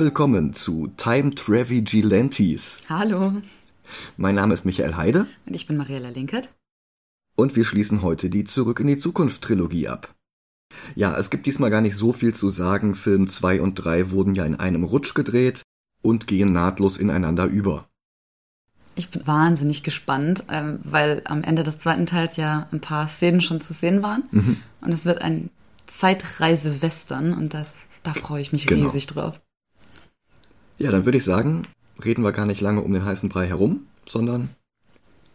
Willkommen zu Time Travigilantes. Hallo. Mein Name ist Michael Heide. Und ich bin Mariella Linkert. Und wir schließen heute die Zurück in die Zukunft Trilogie ab. Ja, es gibt diesmal gar nicht so viel zu sagen. Film 2 und 3 wurden ja in einem Rutsch gedreht und gehen nahtlos ineinander über. Ich bin wahnsinnig gespannt, ähm, weil am Ende des zweiten Teils ja ein paar Szenen schon zu sehen waren. Mhm. Und es wird ein Zeitreise-Western und das, da freue ich mich genau. riesig drauf. Ja, dann würde ich sagen, reden wir gar nicht lange um den heißen Brei herum, sondern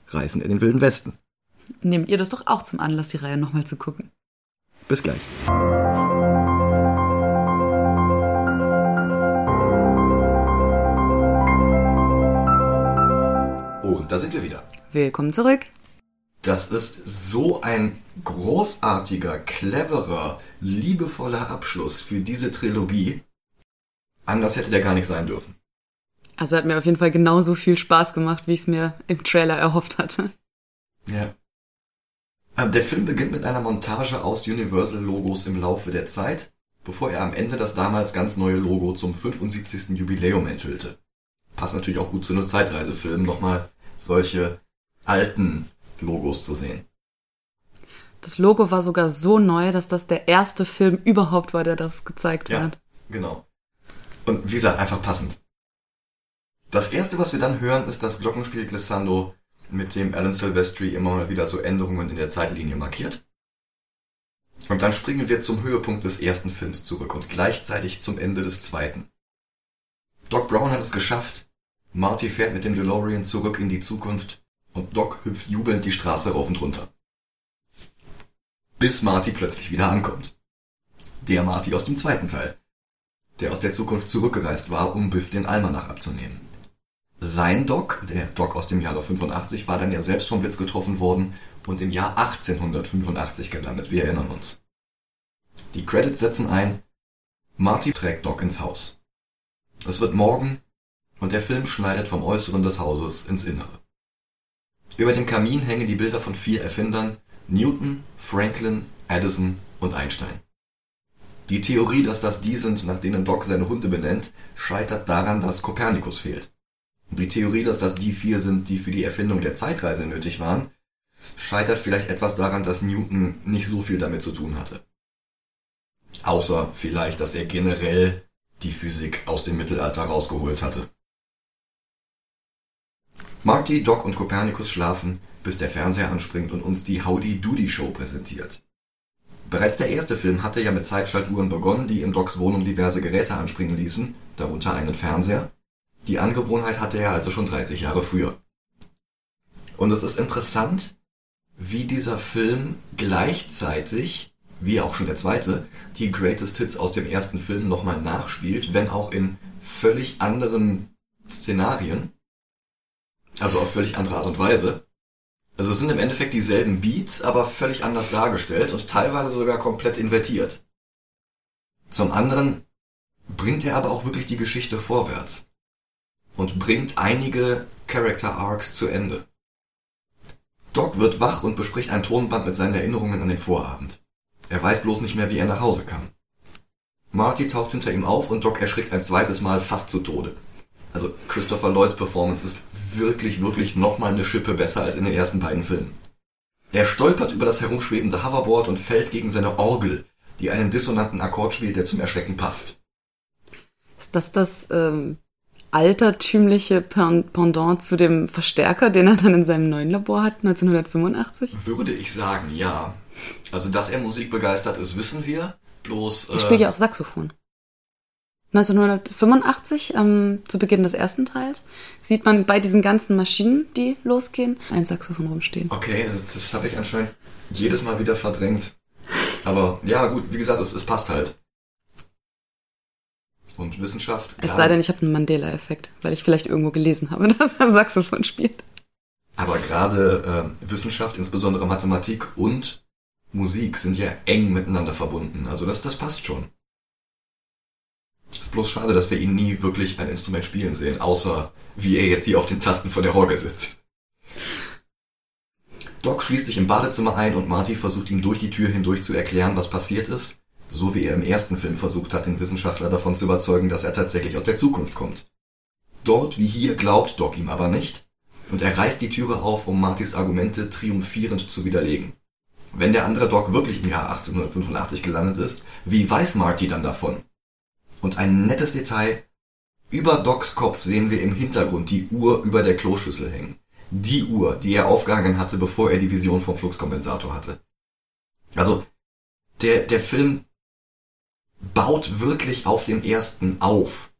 reisen in den Wilden Westen. Nehmt ihr das doch auch zum Anlass, die Reihe nochmal zu gucken. Bis gleich. Und da sind wir wieder. Willkommen zurück. Das ist so ein großartiger, cleverer, liebevoller Abschluss für diese Trilogie. Anders hätte der gar nicht sein dürfen. Also hat mir auf jeden Fall genauso viel Spaß gemacht, wie ich es mir im Trailer erhofft hatte. Ja. Ähm, der Film beginnt mit einer Montage aus Universal-Logos im Laufe der Zeit, bevor er am Ende das damals ganz neue Logo zum 75. Jubiläum enthüllte. Passt natürlich auch gut zu einem Zeitreisefilm, nochmal solche alten Logos zu sehen. Das Logo war sogar so neu, dass das der erste Film überhaupt war, der das gezeigt ja, hat. Genau. Und wie gesagt, einfach passend. Das erste, was wir dann hören, ist das Glockenspiel Glissando, mit dem Alan Silvestri immer mal wieder so Änderungen in der Zeitlinie markiert. Und dann springen wir zum Höhepunkt des ersten Films zurück und gleichzeitig zum Ende des zweiten. Doc Brown hat es geschafft. Marty fährt mit dem DeLorean zurück in die Zukunft und Doc hüpft jubelnd die Straße rauf und runter. Bis Marty plötzlich wieder ankommt. Der Marty aus dem zweiten Teil, der aus der Zukunft zurückgereist war, um Biff den Almanach abzunehmen. Sein Doc, der Doc aus dem Jahre 85, war dann ja selbst vom Blitz getroffen worden und im Jahr 1885 gelandet, wir erinnern uns. Die Credits setzen ein, Marty trägt Doc ins Haus. Es wird morgen und der Film schneidet vom Äußeren des Hauses ins Innere. Über dem Kamin hängen die Bilder von vier Erfindern, Newton, Franklin, Edison und Einstein. Die Theorie, dass das die sind, nach denen Doc seine Hunde benennt, scheitert daran, dass Kopernikus fehlt. Die Theorie, dass das die vier sind, die für die Erfindung der Zeitreise nötig waren, scheitert vielleicht etwas daran, dass Newton nicht so viel damit zu tun hatte. Außer vielleicht, dass er generell die Physik aus dem Mittelalter rausgeholt hatte. Marty, Doc und Kopernikus schlafen, bis der Fernseher anspringt und uns die Howdy Doody Show präsentiert. Bereits der erste Film hatte ja mit Zeitschaltuhren begonnen, die in Docs Wohnung diverse Geräte anspringen ließen, darunter einen Fernseher. Die Angewohnheit hatte er also schon 30 Jahre früher. Und es ist interessant, wie dieser Film gleichzeitig, wie auch schon der zweite, die Greatest Hits aus dem ersten Film nochmal nachspielt, wenn auch in völlig anderen Szenarien also auf völlig andere Art und Weise. Also es sind im Endeffekt dieselben Beats, aber völlig anders dargestellt und teilweise sogar komplett invertiert. Zum anderen bringt er aber auch wirklich die Geschichte vorwärts und bringt einige Character Arcs zu Ende. Doc wird wach und bespricht ein Tonband mit seinen Erinnerungen an den Vorabend. Er weiß bloß nicht mehr, wie er nach Hause kam. Marty taucht hinter ihm auf und Doc erschrickt ein zweites Mal fast zu Tode. Also Christopher Lloyds Performance ist wirklich, wirklich nochmal eine Schippe besser als in den ersten beiden Filmen. Er stolpert über das herumschwebende Hoverboard und fällt gegen seine Orgel, die einen dissonanten Akkord spielt, der zum Erschrecken passt. Ist das das ähm, altertümliche Pendant zu dem Verstärker, den er dann in seinem neuen Labor hat, 1985? Würde ich sagen, ja. Also, dass er Musik begeistert ist, wissen wir. Bloß. Äh, ich spiele ja auch Saxophon. 1985, ähm, zu Beginn des ersten Teils, sieht man bei diesen ganzen Maschinen, die losgehen, ein Saxophon rumstehen. Okay, das habe ich anscheinend jedes Mal wieder verdrängt. Aber ja, gut, wie gesagt, es, es passt halt. Und Wissenschaft. Es sei denn, ich habe einen Mandela-Effekt, weil ich vielleicht irgendwo gelesen habe, dass er Saxophon spielt. Aber gerade äh, Wissenschaft, insbesondere Mathematik und Musik sind ja eng miteinander verbunden. Also das, das passt schon. Ist bloß schade, dass wir ihn nie wirklich ein Instrument spielen sehen, außer wie er jetzt hier auf den Tasten von der Orgel sitzt. Doc schließt sich im Badezimmer ein und Marty versucht ihm durch die Tür hindurch zu erklären, was passiert ist, So wie er im ersten Film versucht hat, den Wissenschaftler davon zu überzeugen, dass er tatsächlich aus der Zukunft kommt. Dort wie hier glaubt Doc ihm aber nicht und er reißt die Türe auf, um Martys Argumente triumphierend zu widerlegen. Wenn der andere Doc wirklich im Jahr 1885 gelandet ist, wie weiß Marty dann davon? Und ein nettes Detail, über Docs Kopf sehen wir im Hintergrund die Uhr über der Kloschüssel hängen. Die Uhr, die er aufgehangen hatte, bevor er die Vision vom Fluxkompensator hatte. Also, der, der Film baut wirklich auf dem ersten auf.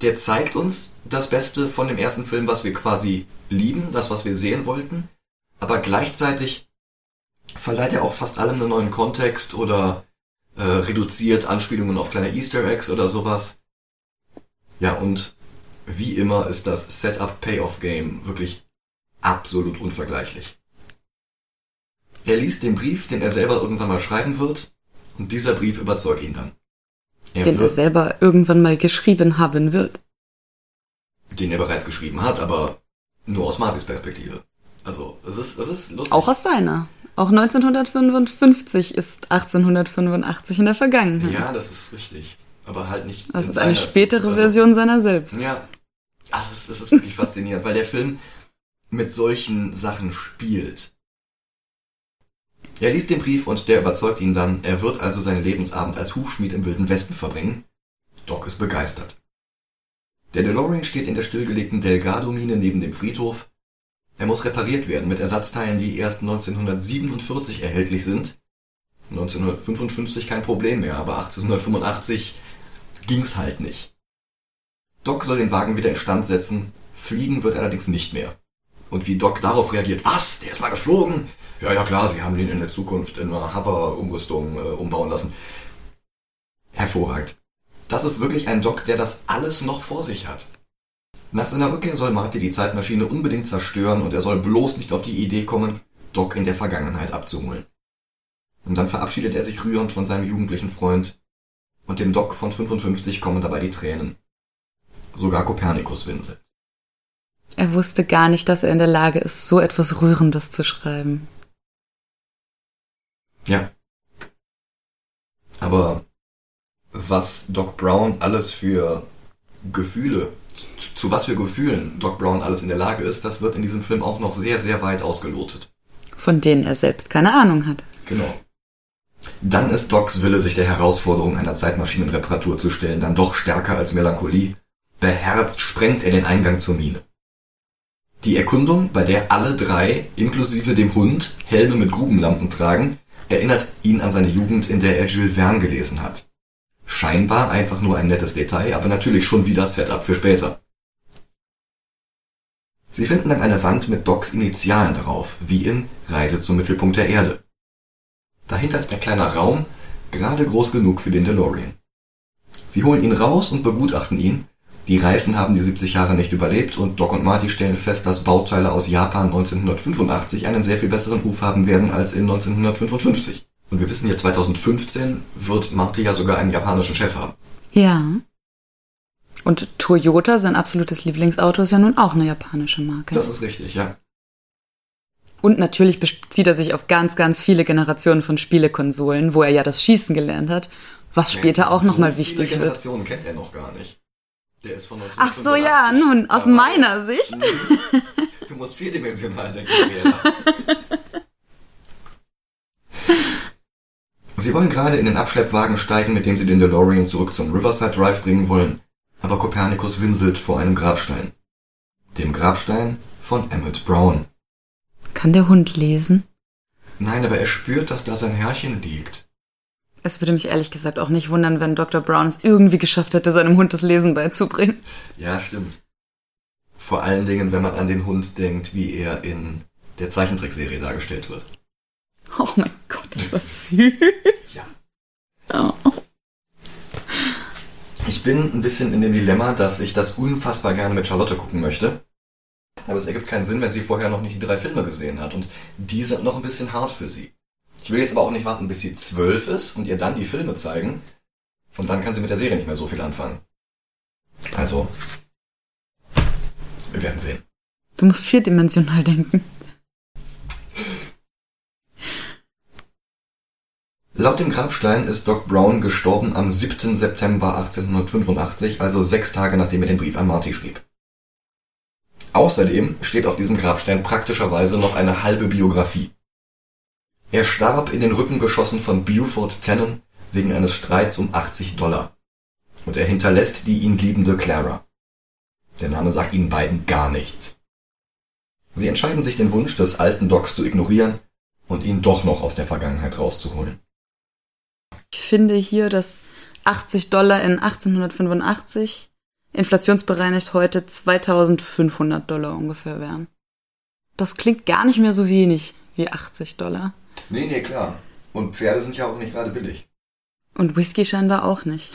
Der zeigt uns das Beste von dem ersten Film, was wir quasi lieben, das, was wir sehen wollten, aber gleichzeitig verleiht er auch fast allem einen neuen Kontext oder äh, reduziert Anspielungen auf kleine Easter Eggs oder sowas. Ja, und wie immer ist das Setup-Payoff-Game wirklich absolut unvergleichlich. Er liest den Brief, den er selber irgendwann mal schreiben wird, und dieser Brief überzeugt ihn dann. Er den er selber irgendwann mal geschrieben haben wird. Den er bereits geschrieben hat, aber nur aus Martys Perspektive. Also, es ist, es ist lustig. Auch aus seiner. Auch 1955 ist 1885 in der Vergangenheit. Ja, das ist richtig. Aber halt nicht. Das ist eine spätere also, Version seiner selbst. Ja. Also, es, es ist wirklich faszinierend, weil der Film mit solchen Sachen spielt. Er liest den Brief und der überzeugt ihn dann, er wird also seinen Lebensabend als Hufschmied im Wilden Westen verbringen. Doc ist begeistert. Der DeLorean steht in der stillgelegten Delgado-Mine neben dem Friedhof. Er muss repariert werden mit Ersatzteilen, die erst 1947 erhältlich sind. 1955 kein Problem mehr, aber 1885 ging's halt nicht. Doc soll den Wagen wieder instand setzen, fliegen wird allerdings nicht mehr. Und wie Doc darauf reagiert, was, der ist mal geflogen? Ja, ja klar, sie haben ihn in der Zukunft in einer Hover-Umrüstung äh, umbauen lassen. Hervorragend. Das ist wirklich ein Doc, der das alles noch vor sich hat. Nach seiner Rückkehr soll Marty die Zeitmaschine unbedingt zerstören und er soll bloß nicht auf die Idee kommen, Doc in der Vergangenheit abzuholen. Und dann verabschiedet er sich rührend von seinem jugendlichen Freund und dem Doc von 55 kommen dabei die Tränen. Sogar Kopernikus winselt. Er wusste gar nicht, dass er in der Lage ist, so etwas Rührendes zu schreiben. Ja. Aber was Doc Brown alles für Gefühle, zu, zu, was für Gefühlen Doc Brown alles in der Lage ist, das wird in diesem Film auch noch sehr, sehr weit ausgelotet. Von denen er selbst keine Ahnung hat. Genau. Dann ist Docs Wille, sich der Herausforderung einer Zeitmaschinenreparatur zu stellen, dann doch stärker als Melancholie. Beherzt sprengt er den Eingang zur Mine. Die Erkundung, bei der alle drei, inklusive dem Hund, Helme mit Grubenlampen tragen, erinnert ihn an seine Jugend, in der er Jules Verne gelesen hat. Scheinbar einfach nur ein nettes Detail, aber natürlich schon wieder Setup für später. Sie finden dann eine Wand mit Docs Initialen drauf, wie in Reise zum Mittelpunkt der Erde. Dahinter ist ein kleiner Raum, gerade groß genug für den DeLorean. Sie holen ihn raus und begutachten ihn, die Reifen haben die 70 Jahre nicht überlebt und Doc und Marty stellen fest, dass Bauteile aus Japan 1985 einen sehr viel besseren Ruf haben werden als in 1955. Und wir wissen ja, 2015 wird Marty ja sogar einen japanischen Chef haben. Ja. Und Toyota, sein absolutes Lieblingsauto, ist ja nun auch eine japanische Marke. Das ist richtig, ja. Und natürlich bezieht er sich auf ganz, ganz viele Generationen von Spielekonsolen, wo er ja das Schießen gelernt hat, was später ja, auch nochmal wichtig wird. Generationen kennt er noch gar nicht. Der ist von 1985. Ach so, ja, nun, aus Aber meiner Sicht. Du musst vierdimensional denken, Gabriela. Sie wollen gerade in den Abschleppwagen steigen, mit dem sie den DeLorean zurück zum Riverside Drive bringen wollen, aber Kopernikus winselt vor einem Grabstein. Dem Grabstein von Emmett Brown. Kann der Hund lesen? Nein, aber er spürt, dass da sein Herrchen liegt. Es würde mich ehrlich gesagt auch nicht wundern, wenn Dr. Brown es irgendwie geschafft hätte, seinem Hund das Lesen beizubringen. Ja, stimmt. Vor allen Dingen, wenn man an den Hund denkt, wie er in der Zeichentrickserie dargestellt wird. Oh mein Gott, ist das süß. ja. Oh. Ich bin ein bisschen in dem Dilemma, dass ich das unfassbar gerne mit Charlotte gucken möchte. Aber es ergibt keinen Sinn, wenn sie vorher noch nicht die drei Filme gesehen hat. Und die sind noch ein bisschen hart für sie. Ich will jetzt aber auch nicht warten, bis sie zwölf ist und ihr dann die Filme zeigen. Und dann kann sie mit der Serie nicht mehr so viel anfangen. Also, wir werden sehen. Du musst vierdimensional denken. Laut dem Grabstein ist Doc Brown gestorben am 7. September 1885, also sechs Tage nachdem er den Brief an Marty schrieb. Außerdem steht auf diesem Grabstein praktischerweise noch eine halbe Biografie. Er starb in den Rücken geschossen von Buford Tannen wegen eines Streits um 80 Dollar. Und er hinterlässt die ihn liebende Clara. Der Name sagt ihnen beiden gar nichts. Sie entscheiden sich den Wunsch des alten Docs zu ignorieren und ihn doch noch aus der Vergangenheit rauszuholen. Ich finde hier, dass 80 Dollar in 1885 inflationsbereinigt heute 2500 Dollar ungefähr wären. Das klingt gar nicht mehr so wenig wie 80 Dollar. Nee, nee, klar. Und Pferde sind ja auch nicht gerade billig. Und Whisky scheinbar auch nicht.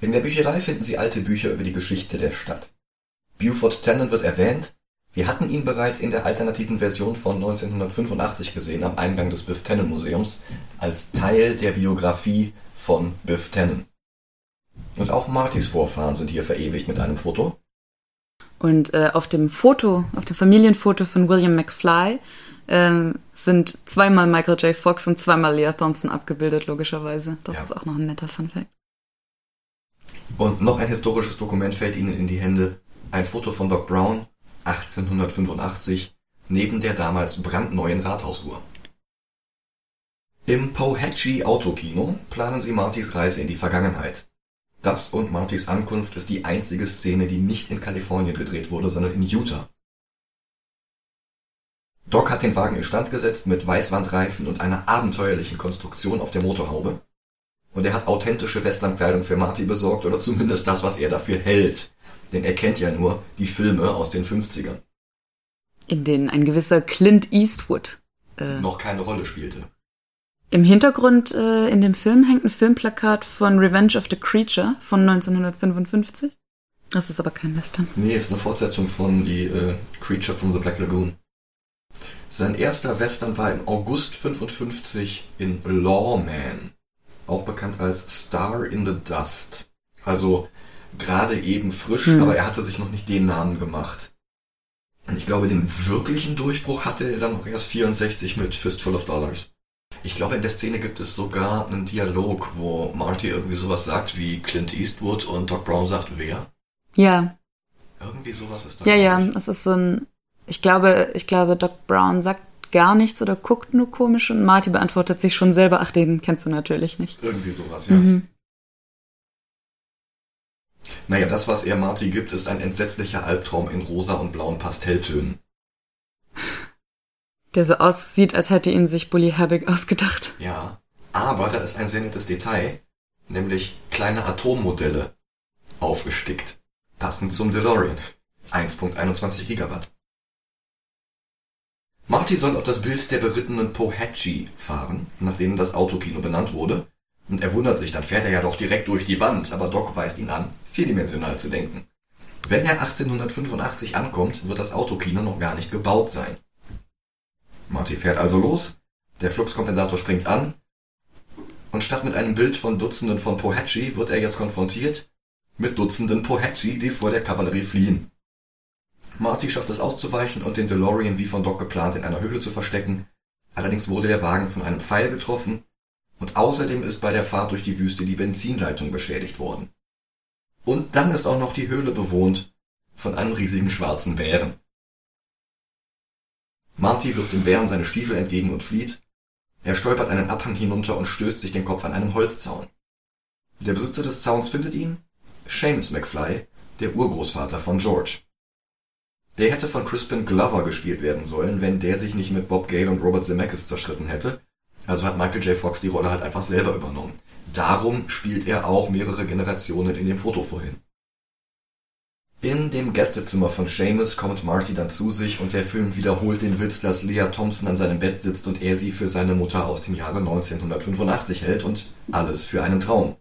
In der Bücherei finden Sie alte Bücher über die Geschichte der Stadt. Buford Tannen wird erwähnt. Wir hatten ihn bereits in der alternativen Version von 1985 gesehen, am Eingang des Biff Tannen Museums, als Teil der Biografie von Biff Tannen. Und auch Martys Vorfahren sind hier verewigt mit einem Foto. Und äh, auf dem Foto, auf dem Familienfoto von William McFly, ähm, sind zweimal Michael J. Fox und zweimal Leah Thompson abgebildet, logischerweise. Das ja. ist auch noch ein netter Funfact. Und noch ein historisches Dokument fällt Ihnen in die Hände. Ein Foto von Doc Brown, 1885, neben der damals brandneuen Rathausuhr. Im Pohatchie Autokino planen sie Martys Reise in die Vergangenheit. Das und Martys Ankunft ist die einzige Szene, die nicht in Kalifornien gedreht wurde, sondern in Utah. Doc hat den Wagen instand gesetzt mit Weißwandreifen und einer abenteuerlichen Konstruktion auf der Motorhaube. Und er hat authentische Westernkleidung für Marty besorgt, oder zumindest das, was er dafür hält. Denn er kennt ja nur die Filme aus den 50ern. In denen ein gewisser Clint Eastwood äh, noch keine Rolle spielte. Im Hintergrund äh, in dem Film hängt ein Filmplakat von Revenge of the Creature von 1955. Das ist aber kein Western. Nee, ist eine Fortsetzung von die äh, Creature from the Black Lagoon. Sein erster Western war im August 55 in Lawman, auch bekannt als Star in the Dust. Also gerade eben frisch, hm. aber er hatte sich noch nicht den Namen gemacht. Und ich glaube, den wirklichen Durchbruch hatte er dann noch erst 64 mit Fistful of Dollars. Ich glaube, in der Szene gibt es sogar einen Dialog, wo Marty irgendwie sowas sagt wie Clint Eastwood und Doc Brown sagt, wer? Ja. Irgendwie sowas ist da. Ja, ja, es ist so ein, ich glaube, ich glaube, Doc Brown sagt gar nichts oder guckt nur komisch und Marty beantwortet sich schon selber, ach, den kennst du natürlich nicht. Irgendwie sowas, ja. Mhm. Naja, das, was er Marty gibt, ist ein entsetzlicher Albtraum in rosa und blauen Pastelltönen der so aussieht, als hätte ihn sich Bully Herbig ausgedacht. Ja, aber da ist ein sehr nettes Detail, nämlich kleine Atommodelle aufgestickt, passend zum DeLorean. 1.21 Gigawatt. Marty soll auf das Bild der berittenen Pohatchie fahren, nachdem das Autokino benannt wurde, und er wundert sich, dann fährt er ja doch direkt durch die Wand, aber Doc weist ihn an, vierdimensional zu denken. Wenn er 1885 ankommt, wird das Autokino noch gar nicht gebaut sein. Marty fährt also los, der Fluxkompensator springt an und statt mit einem Bild von Dutzenden von Pohatchie wird er jetzt konfrontiert mit Dutzenden Pohatchie, die vor der Kavallerie fliehen. Marty schafft es auszuweichen und den DeLorean wie von Doc geplant in einer Höhle zu verstecken. Allerdings wurde der Wagen von einem Pfeil getroffen und außerdem ist bei der Fahrt durch die Wüste die Benzinleitung beschädigt worden. Und dann ist auch noch die Höhle bewohnt von einem riesigen schwarzen Bären. Marty wirft dem Bären seine Stiefel entgegen und flieht. Er stolpert einen Abhang hinunter und stößt sich den Kopf an einem Holzzaun. Der Besitzer des Zauns findet ihn, Seamus McFly, der Urgroßvater von George. Der hätte von Crispin Glover gespielt werden sollen, wenn der sich nicht mit Bob Gale und Robert Zemeckis zerschritten hätte. Also hat Michael J. Fox die Rolle halt einfach selber übernommen. Darum spielt er auch mehrere Generationen in dem Foto vorhin. In dem Gästezimmer von Seamus kommt Marty dann zu sich und der Film wiederholt den Witz, dass Lea Thompson an seinem Bett sitzt und er sie für seine Mutter aus dem Jahre 1985 hält und alles für einen Traum.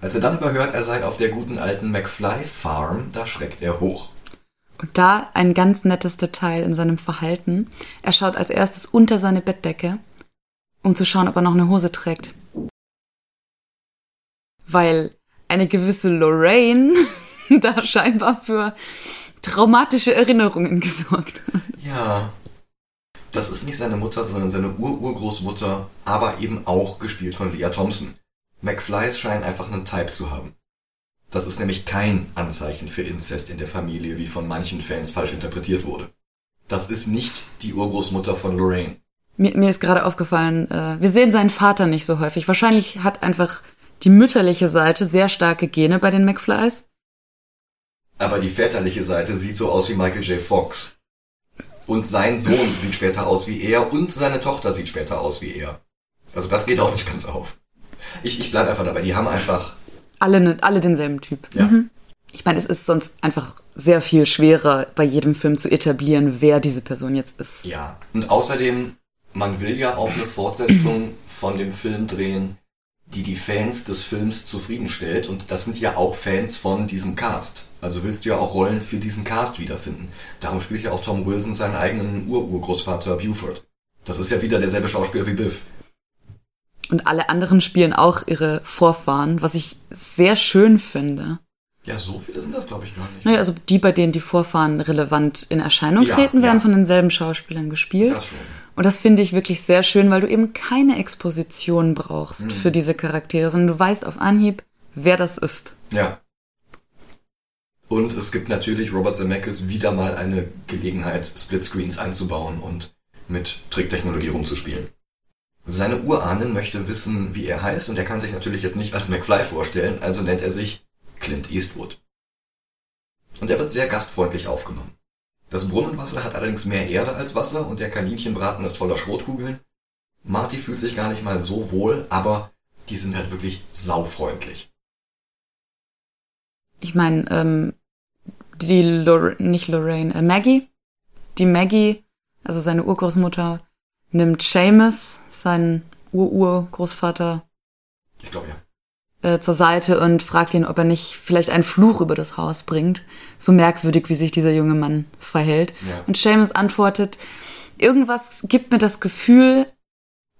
Als er dann überhört, er sei auf der guten alten McFly Farm, da schreckt er hoch. Und da ein ganz nettes Detail in seinem Verhalten. Er schaut als erstes unter seine Bettdecke, um zu schauen, ob er noch eine Hose trägt. Weil eine gewisse Lorraine da scheinbar für traumatische Erinnerungen gesorgt hat. Ja. Das ist nicht seine Mutter, sondern seine Ur-Urgroßmutter, aber eben auch gespielt von Leah Thompson. McFlys scheinen einfach einen Type zu haben. Das ist nämlich kein Anzeichen für Inzest in der Familie, wie von manchen Fans falsch interpretiert wurde. Das ist nicht die Urgroßmutter von Lorraine. Mir, mir ist gerade aufgefallen, äh, wir sehen seinen Vater nicht so häufig. Wahrscheinlich hat einfach die mütterliche Seite sehr starke Gene bei den McFlys. Aber die väterliche Seite sieht so aus wie Michael J. Fox. Und sein Sohn sieht später aus wie er und seine Tochter sieht später aus wie er. Also das geht auch nicht ganz auf. Ich, ich bleib einfach dabei, die haben einfach... Alle, ne, alle denselben Typ. Ja. Mhm. Ich meine, es ist sonst einfach sehr viel schwerer, bei jedem Film zu etablieren, wer diese Person jetzt ist. Ja. Und außerdem, man will ja auch eine Fortsetzung von dem Film drehen, die die Fans des Films zufriedenstellt. Und das sind ja auch Fans von diesem Cast. Also willst du ja auch Rollen für diesen Cast wiederfinden. Darum spielt ja auch Tom Wilson seinen eigenen Ur-Urgroßvater Buford. Das ist ja wieder derselbe Schauspieler wie Biff. Und alle anderen spielen auch ihre Vorfahren, was ich sehr schön finde. Ja, so viele sind das, glaube ich, gar nicht. Naja, also die, bei denen die Vorfahren relevant in Erscheinung Ja, treten, werden ja. von denselben Schauspielern gespielt. Das schon. Und das finde ich wirklich sehr schön, weil du eben keine Exposition brauchst Mhm. für diese Charaktere, sondern du weißt auf Anhieb, wer das ist. Ja. Und es gibt natürlich Robert Zemeckis wieder mal eine Gelegenheit, Splitscreens einzubauen und mit Tricktechnologie rumzuspielen. Seine Urahnin möchte wissen, wie er heißt, und er kann sich natürlich jetzt nicht als McFly vorstellen, also nennt er sich Clint Eastwood. Und er wird sehr gastfreundlich aufgenommen. Das Brunnenwasser hat allerdings mehr Erde als Wasser und der Kaninchenbraten ist voller Schrotkugeln. Marty fühlt sich gar nicht mal so wohl, aber die sind halt wirklich saufreundlich. Ich meine, ähm, die Lor nicht Lorraine, äh, Maggie, die Maggie, also seine Urgroßmutter, nimmt Seamus, seinen Ur-Urgroßvater, Ich glaube ja. Äh, zur Seite und fragt ihn, ob er nicht vielleicht einen Fluch über das Haus bringt. So merkwürdig, wie sich dieser junge Mann verhält. Ja. Und Seamus antwortet, irgendwas gibt mir das Gefühl,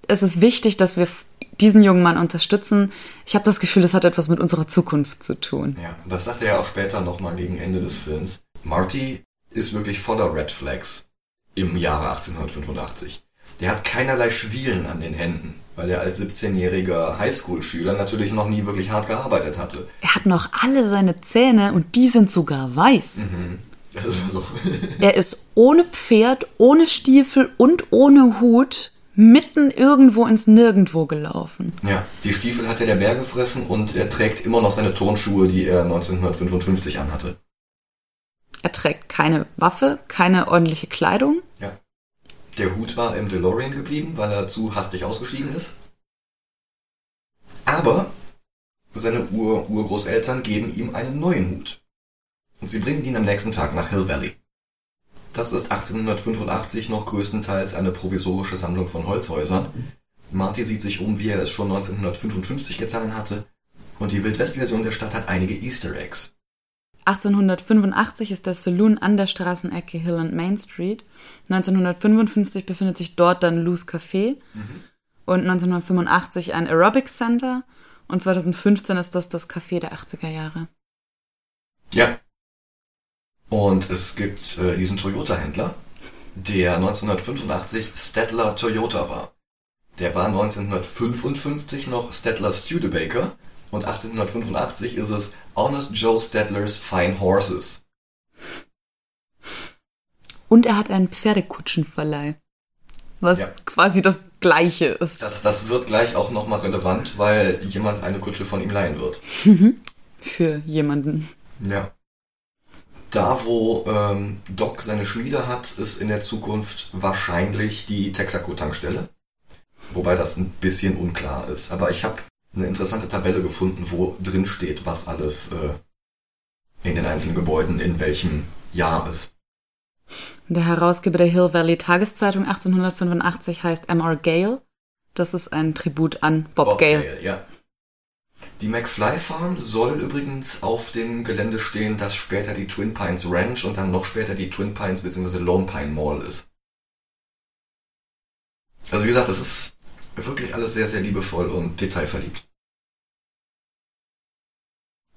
es ist wichtig, dass wir diesen jungen Mann unterstützen. Ich habe das Gefühl, es hat etwas mit unserer Zukunft zu tun. Ja, das sagt er ja auch später nochmal gegen Ende des Films. Marty ist wirklich voller Red Flags im Jahre 1885. Der hat keinerlei Schwielen an den Händen, weil er als 17-jähriger Highschool-Schüler natürlich noch nie wirklich hart gearbeitet hatte. Er hat noch alle seine Zähne und die sind sogar weiß. Das ist so. Er ist ohne Pferd, ohne Stiefel und ohne Hut mitten irgendwo ins Nirgendwo gelaufen. ja, die Stiefel hat er der Bär gefressen und er trägt immer noch seine Turnschuhe, die er 1955 anhatte. Er trägt keine Waffe, keine ordentliche Kleidung. Ja. Der Hut war im DeLorean geblieben, weil er zu hastig ausgestiegen ist. Aber seine Ur Urgroßeltern geben ihm einen neuen Hut. Und sie bringen ihn am nächsten Tag nach Hill Valley. Das ist 1885 noch größtenteils eine provisorische Sammlung von Holzhäusern. Marty sieht sich um, wie er es schon 1955 getan hatte. Und die Wildwest-Version der Stadt hat einige Easter Eggs. 1885 ist der Saloon an der Straßenecke Hill und Main Street. 1955 befindet sich dort dann Lou's Café. Und 1985 ein Aerobics Center. Und 2015 ist das das Café der 80er Jahre. Ja. Und es gibt äh, diesen Toyota-Händler, der 1985 Stedler Toyota war. Der war 1955 noch Stedler Studebaker und 1885 ist es Honest Joe Stedlers Fine Horses. Und er hat einen Pferdekutschenverleih. Was Ja. quasi das Gleiche ist. Das, das wird gleich auch nochmal relevant, weil jemand eine Kutsche von ihm leihen wird. Für jemanden. Ja. Da, wo ähm, Doc seine Schmiede hat, ist in der Zukunft wahrscheinlich die Texaco-Tankstelle. Wobei das ein bisschen unklar ist. Aber ich habe eine interessante Tabelle gefunden, wo drin steht, was alles äh, in den einzelnen Gebäuden in welchem Jahr ist. Der Herausgeber der Hill Valley Tageszeitung 1885 heißt M.R. Gale. Das ist ein Tribut an Bob, Gale. ja. Die McFly Farm soll übrigens auf dem Gelände stehen, das später die Twin Pines Ranch und dann noch später die Twin Pines bzw. Lone Pine Mall ist. Also wie gesagt, das ist wirklich alles sehr, sehr liebevoll und detailverliebt.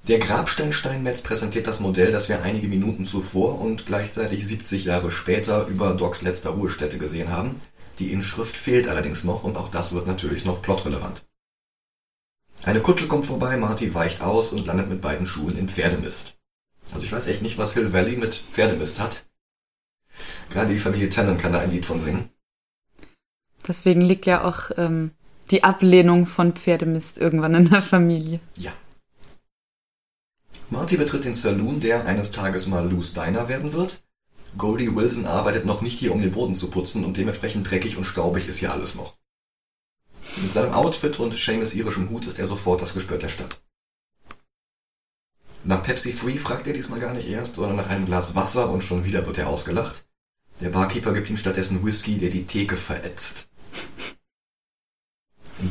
Der Grabsteinsteinmetz präsentiert das Modell, das wir einige Minuten zuvor und gleichzeitig 70 Jahre später über Docs letzter Ruhestätte gesehen haben. Die Inschrift fehlt allerdings noch und auch das wird natürlich noch plotrelevant. Eine Kutsche kommt vorbei, Marty weicht aus und landet mit beiden Schuhen in Pferdemist. Also ich weiß echt nicht, was Hill Valley mit Pferdemist hat. Gerade die Familie Tennant kann da ein Lied von singen. Deswegen liegt ja auch ähm, die Ablehnung von Pferdemist irgendwann in der Familie. Ja. Marty betritt den Saloon, der eines Tages mal Lou's Diner werden wird. Goldie Wilson arbeitet noch nicht hier, um den Boden zu putzen und dementsprechend dreckig und staubig ist hier alles noch. Mit seinem Outfit und Seamus irischem Hut ist er sofort das Gespött der Stadt. Nach Pepsi Free fragt er diesmal gar nicht erst, sondern nach einem Glas Wasser und schon wieder wird er ausgelacht. Der Barkeeper gibt ihm stattdessen Whisky, der die Theke verätzt.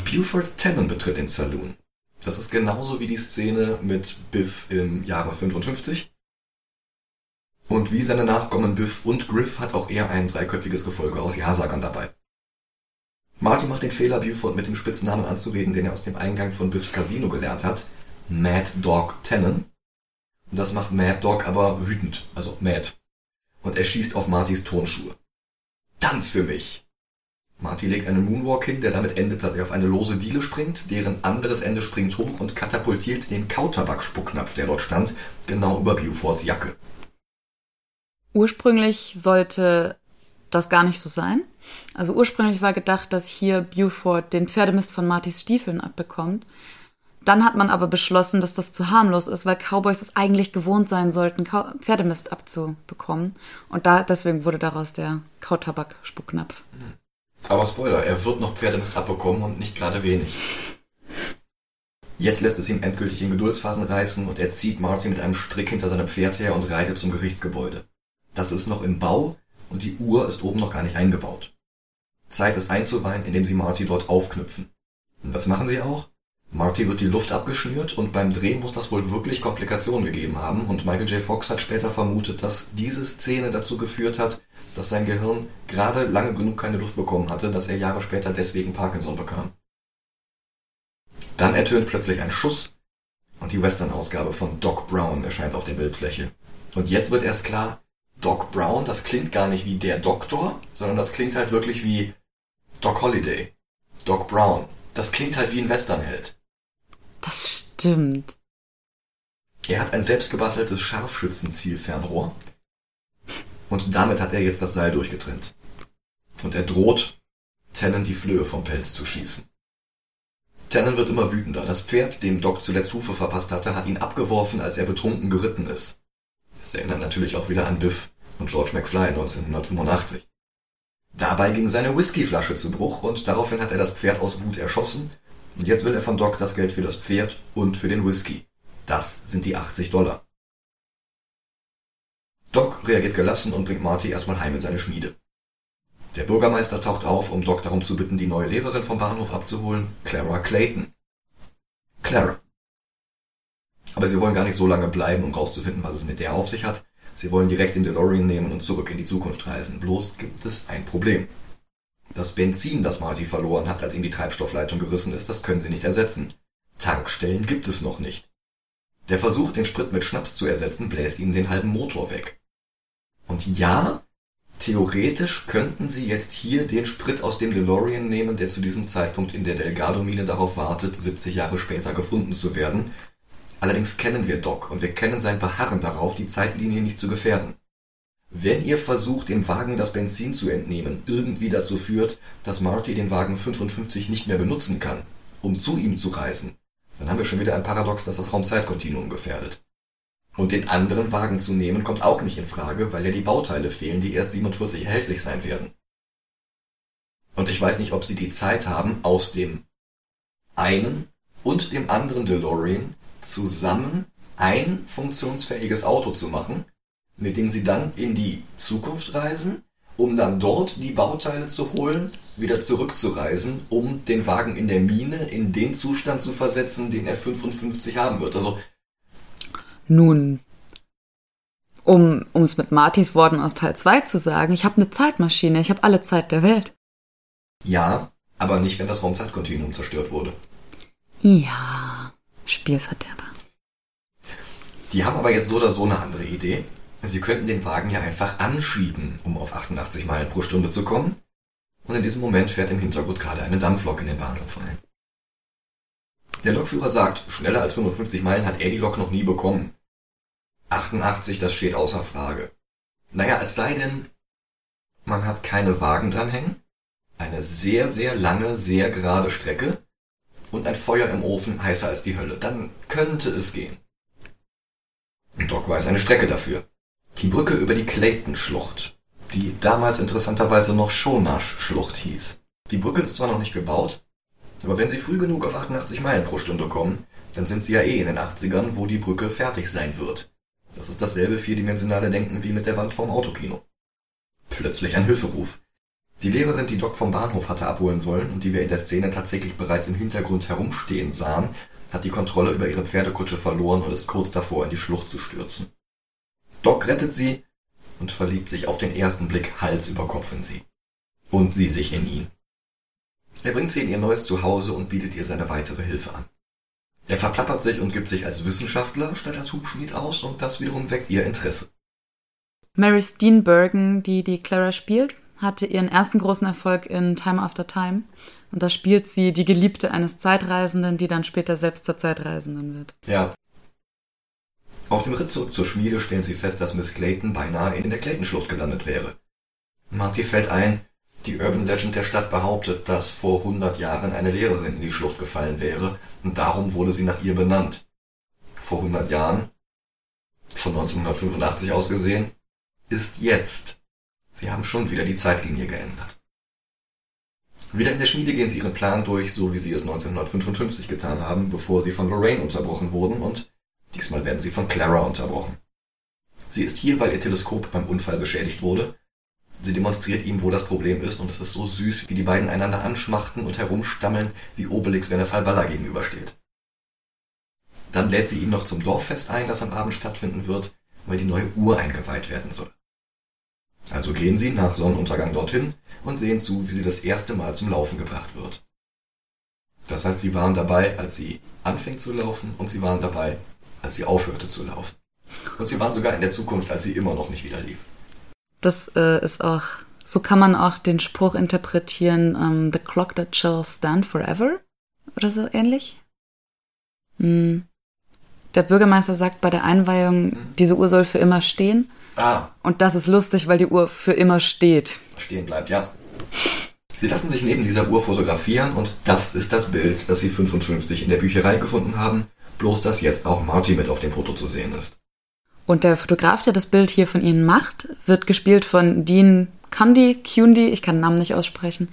Buford Tannen betritt den Saloon. Das ist genauso wie die Szene mit Biff im Jahre 55. Und wie seine Nachkommen Biff und Griff hat auch er ein dreiköpfiges Gefolge aus Ja-Sagern dabei. Marty macht den Fehler, Buford mit dem Spitznamen anzureden, den er aus dem Eingang von Biffs Casino gelernt hat. Mad Dog Tannen. Das macht Mad Dog aber wütend, also mad. Und er schießt auf Martys Turnschuhe. Tanz für mich! Marty legt einen Moonwalk hin, der damit endet, dass er auf eine lose Diele springt, deren anderes Ende springt hoch und katapultiert den Kautabak-Spucknapf, der dort stand, genau über Bufords Jacke. Ursprünglich sollte das gar nicht so sein. Also ursprünglich war gedacht, dass hier Buford den Pferdemist von Martys Stiefeln abbekommt. Dann hat man aber beschlossen, dass das zu harmlos ist, weil Cowboys es eigentlich gewohnt sein sollten, Pferdemist abzubekommen. Und da, deswegen wurde daraus der Kautabak-Spucknapf. Aber Spoiler, er wird noch Pferdemist abbekommen und nicht gerade wenig. Jetzt lässt es ihm endgültig den Geduldsfaden reißen und er zieht Martin mit einem Strick hinter seinem Pferd her und reitet zum Gerichtsgebäude. Das ist noch im Bau und die Uhr ist oben noch gar nicht eingebaut. Zeit ist einzuweihen, indem sie Marty dort aufknüpfen. Und das machen sie auch. Marty wird die Luft abgeschnürt und beim Dreh muss das wohl wirklich Komplikationen gegeben haben und Michael J. Fox hat später vermutet, dass diese Szene dazu geführt hat, dass sein Gehirn gerade lange genug keine Luft bekommen hatte, dass er Jahre später deswegen Parkinson bekam. Dann ertönt plötzlich ein Schuss und die Western-Ausgabe von Doc Brown erscheint auf der Bildfläche. Und jetzt wird erst klar, Doc Brown, das klingt gar nicht wie der Doktor, sondern das klingt halt wirklich wie Doc Holliday. Doc Brown. Das klingt halt wie ein Westernheld. Das stimmt. Er hat ein selbstgebasteltes Scharfschützenzielfernrohr. Und damit hat er jetzt das Seil durchgetrennt. Und er droht, Tannen die Flöhe vom Pelz zu schießen. Tannen wird immer wütender. Das Pferd, dem Doc zuletzt Hufe verpasst hatte, hat ihn abgeworfen, als er betrunken geritten ist. Das erinnert natürlich auch wieder an Biff und George McFly 1985. Dabei ging seine Whiskyflasche zu Bruch und daraufhin hat er das Pferd aus Wut erschossen und jetzt will er von Doc das Geld für das Pferd und für den Whisky. Das sind die 80 Dollar. Doc reagiert gelassen und bringt Marty erstmal heim in seine Schmiede. Der Bürgermeister taucht auf, um Doc darum zu bitten, die neue Lehrerin vom Bahnhof abzuholen, Clara Clayton. Clara. Aber sie wollen gar nicht so lange bleiben, um rauszufinden, was es mit der auf sich hat. Sie wollen direkt den DeLorean nehmen und zurück in die Zukunft reisen. Bloß gibt es ein Problem. Das Benzin, das Marty verloren hat, als ihm die Treibstoffleitung gerissen ist, das können sie nicht ersetzen. Tankstellen gibt es noch nicht. Der Versuch, den Sprit mit Schnaps zu ersetzen, bläst ihnen den halben Motor weg. Und ja, theoretisch könnten sie jetzt hier den Sprit aus dem DeLorean nehmen, der zu diesem Zeitpunkt in der Delgado-Mine darauf wartet, 70 Jahre später gefunden zu werden. Allerdings kennen wir Doc und wir kennen sein Beharren darauf, die Zeitlinie nicht zu gefährden. Wenn ihr versucht, dem Wagen das Benzin zu entnehmen, irgendwie dazu führt, dass Marty den Wagen 55 nicht mehr benutzen kann, um zu ihm zu reisen, dann haben wir schon wieder ein Paradox, das das Raumzeitkontinuum gefährdet. Und den anderen Wagen zu nehmen, kommt auch nicht in Frage, weil ja die Bauteile fehlen, die erst 47 erhältlich sein werden. Und ich weiß nicht, ob sie die Zeit haben, aus dem einen und dem anderen DeLorean zusammen ein funktionsfähiges Auto zu machen, mit dem sie dann in die Zukunft reisen, um dann dort die Bauteile zu holen, wieder zurückzureisen, um den Wagen in der Mine in den Zustand zu versetzen, den er 55 haben wird. Also nun, um es mit Martys Worten aus Teil 2 zu sagen, ich habe eine Zeitmaschine, ich habe alle Zeit der Welt. Ja, aber nicht, wenn das Raumzeitkontinuum zerstört wurde. Ja, Spielverderber. Die haben aber jetzt so oder so eine andere Idee. Sie könnten den Wagen ja einfach anschieben, um auf 88 Meilen pro Stunde zu kommen. Und in diesem Moment fährt im Hintergrund gerade eine Dampflok in den Bahnhof ein. Der Lokführer sagt, schneller als 55 Meilen hat er die Lok noch nie bekommen. 88, das steht außer Frage. Naja, es sei denn, man hat keine Wagen dranhängen, eine sehr, sehr lange, sehr gerade Strecke und ein Feuer im Ofen heißer als die Hölle. Dann könnte es gehen. Doc weiß eine Strecke dafür. Die Brücke über die Clayton-Schlucht, die damals interessanterweise noch Shonash-Schlucht hieß. Die Brücke ist zwar noch nicht gebaut, aber wenn sie früh genug auf 88 Meilen pro Stunde kommen, dann sind sie ja eh in den 80ern, wo die Brücke fertig sein wird. Das ist dasselbe vierdimensionale Denken wie mit der Wand vorm Autokino. Plötzlich ein Hilferuf. Die Lehrerin, die Doc vom Bahnhof hatte abholen sollen und die wir in der Szene tatsächlich bereits im Hintergrund herumstehen sahen, hat die Kontrolle über ihre Pferdekutsche verloren und ist kurz davor, in die Schlucht zu stürzen. Doc rettet sie und verliebt sich auf den ersten Blick Hals über Kopf in sie. Und sie sich in ihn. Er bringt sie in ihr neues Zuhause und bietet ihr seine weitere Hilfe an. Er verplappert sich und gibt sich als Wissenschaftler statt als Hufschmied aus und das wiederum weckt ihr Interesse. Mary Steenburgen, die die Clara spielt, hatte ihren ersten großen Erfolg in Time After Time. Und da spielt sie die Geliebte eines Zeitreisenden, die dann später selbst zur Zeitreisenden wird. Ja. Auf dem Ritt zurück zur Schmiede stellen sie fest, dass Miss Clayton beinahe in der Clayton-Schlucht gelandet wäre. Marty fällt ein, die Urban Legend der Stadt behauptet, dass vor 100 Jahren eine Lehrerin in die Schlucht gefallen wäre und darum wurde sie nach ihr benannt. Vor 100 Jahren, von 1985 aus gesehen, ist jetzt. Sie haben schon wieder die Zeitlinie geändert. Wieder in der Schmiede gehen sie ihren Plan durch, so wie sie es 1955 getan haben, bevor sie von Lorraine unterbrochen wurden und diesmal werden sie von Clara unterbrochen. Sie ist hier, weil ihr Teleskop beim Unfall beschädigt wurde. Sie demonstriert ihm, wo das Problem ist und es ist so süß, wie die beiden einander anschmachten und herumstammeln, wie Obelix, wenn er Fallballer gegenübersteht. Dann lädt sie ihn noch zum Dorffest ein, das am Abend stattfinden wird, weil die neue Uhr eingeweiht werden soll. Also gehen sie nach Sonnenuntergang dorthin und sehen zu, wie sie das erste Mal zum Laufen gebracht wird. Das heißt, sie waren dabei, als sie anfing zu laufen und sie waren dabei, als sie aufhörte zu laufen. Und sie waren sogar in der Zukunft, als sie immer noch nicht wieder lief. Das äh, ist auch, so kann man auch den Spruch interpretieren, um, ähm, The clock that shall stand forever oder so ähnlich. Hm. Der Bürgermeister sagt bei der Einweihung, diese Uhr soll für immer stehen. Ah. Und das ist lustig, weil die Uhr für immer steht. Stehen bleibt, ja. Sie lassen sich neben dieser Uhr fotografieren und das ist das Bild, das Sie 55 in der Bücherei gefunden haben, bloß dass jetzt auch Marty mit auf dem Foto zu sehen ist. Und der Fotograf, der das Bild hier von Ihnen macht, wird gespielt von Dean Kundi, Kundi, ich kann den Namen nicht aussprechen,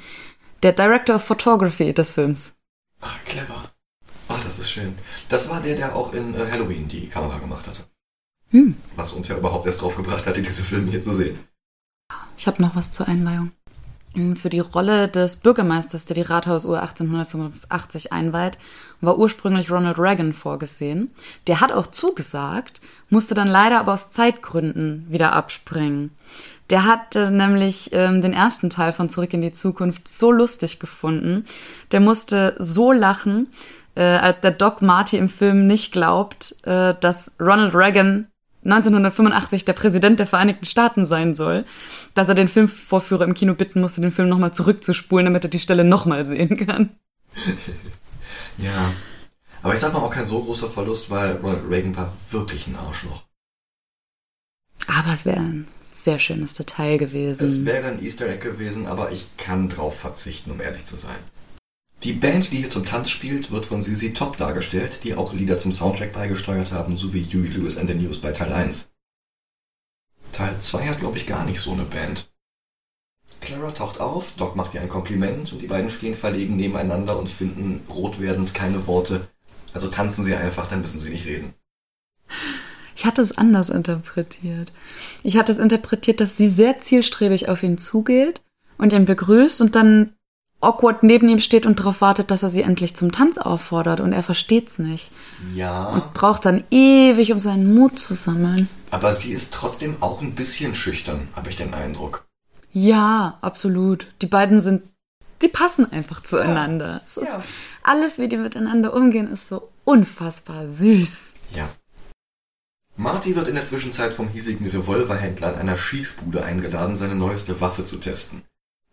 der Director of Photography des Films. Ah, clever. Ach, das ist schön. Das war der, der auch in äh, Halloween die Kamera gemacht hatte. Hm. Was uns ja überhaupt erst drauf gebracht hatte, diese Filme hier zu sehen. Ich habe noch was zur Einweihung. Hm, für die Rolle des Bürgermeisters, der die Rathausuhr 1885 einweiht, war ursprünglich Ronald Reagan vorgesehen. Der hat auch zugesagt, musste dann leider aber aus Zeitgründen wieder abspringen. Der hat nämlich ähm, den ersten Teil von Zurück in die Zukunft so lustig gefunden. Der musste so lachen, äh, als der Doc Marty im Film nicht glaubt, äh, dass Ronald Reagan 1985 der Präsident der Vereinigten Staaten sein soll, dass er den Filmvorführer im Kino bitten musste, den Film nochmal zurückzuspulen, damit er die Stelle nochmal sehen kann. ja. Aber ich sag mal auch kein so großer Verlust, weil Ronald Reagan war wirklich ein Arschloch. Aber es wäre ein sehr schönes Detail gewesen. Es wäre ein Easter Egg gewesen, aber ich kann drauf verzichten, um ehrlich zu sein. Die Band, die hier zum Tanz spielt, wird von Sisi Top dargestellt, die auch Lieder zum Soundtrack beigesteuert haben, sowie Huey Lewis and the News bei Teil 1. Teil 2 hat, glaube ich, gar nicht so eine Band. Clara taucht auf, Doc macht ihr ein Kompliment und die beiden stehen verlegen nebeneinander und finden rot werdend keine Worte. Also tanzen sie einfach, dann müssen sie nicht reden. Ich hatte es anders interpretiert. Ich hatte es interpretiert, dass sie sehr zielstrebig auf ihn zugeht und ihn begrüßt und dann awkward neben ihm steht und darauf wartet, dass er sie endlich zum Tanz auffordert und er versteht's nicht. Ja. Und braucht dann ewig, um seinen Mut zu sammeln. Aber sie ist trotzdem auch ein bisschen schüchtern, habe ich den Eindruck. Ja, absolut. Die beiden sind, die passen einfach zueinander. Ja. Es ist ja. alles, wie die miteinander umgehen, ist so unfassbar süß. Ja. Marty wird in der Zwischenzeit vom hiesigen Revolverhändler in einer Schießbude eingeladen, seine neueste Waffe zu testen.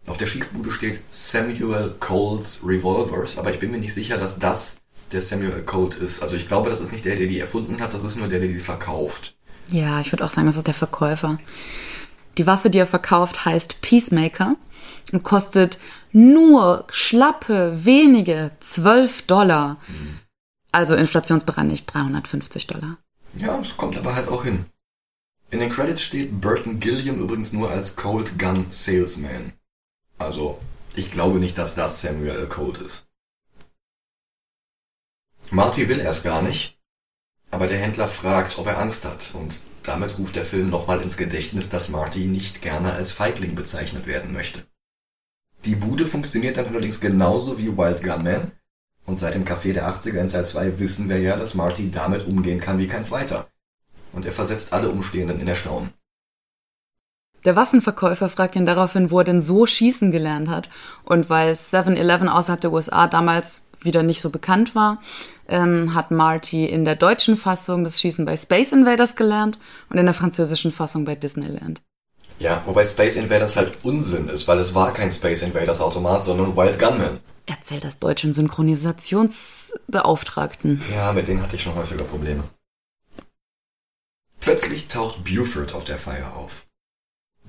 Auf der Schießbude steht Samuel Coles Revolvers, aber ich bin mir nicht sicher, dass das der Samuel Colt ist. Also ich glaube, das ist nicht der, der die erfunden hat, das ist nur der, der die verkauft. Ja, ich würde auch sagen, das ist der Verkäufer. Die Waffe, die er verkauft, heißt Peacemaker und kostet nur schlappe, wenige 12 Dollar. Mhm. Also inflationsbereinigt 350 Dollar. Ja, es kommt aber halt auch hin. In den Credits steht Burton Gilliam übrigens nur als Colt Gun Salesman. Also, ich glaube nicht, dass das Samuel L. Colt ist. Marty will erst gar nicht, aber der Händler fragt, ob er Angst hat, und damit ruft der Film nochmal ins Gedächtnis, dass Marty nicht gerne als Feigling bezeichnet werden möchte. Die Bude funktioniert dann allerdings genauso wie Wild Gunman, und seit dem Café der 80er in Teil 2 wissen wir ja, dass Marty damit umgehen kann wie kein zweiter. Und er versetzt alle Umstehenden in Erstaunen. Der Waffenverkäufer fragt ihn daraufhin, wo er denn so schießen gelernt hat. Und weil 7-Eleven außerhalb der USA damals wieder nicht so bekannt war, ähm, hat Marty in der deutschen Fassung das Schießen bei Space Invaders gelernt und in der französischen Fassung bei Disneyland. Ja, wobei Space Invaders halt Unsinn ist, weil es war kein Space Invaders Automat, sondern Wild Gunman. Erzählt das deutschen Synchronisationsbeauftragten. Ja, mit denen hatte ich schon häufiger Probleme. Plötzlich taucht Buford auf der Feier auf.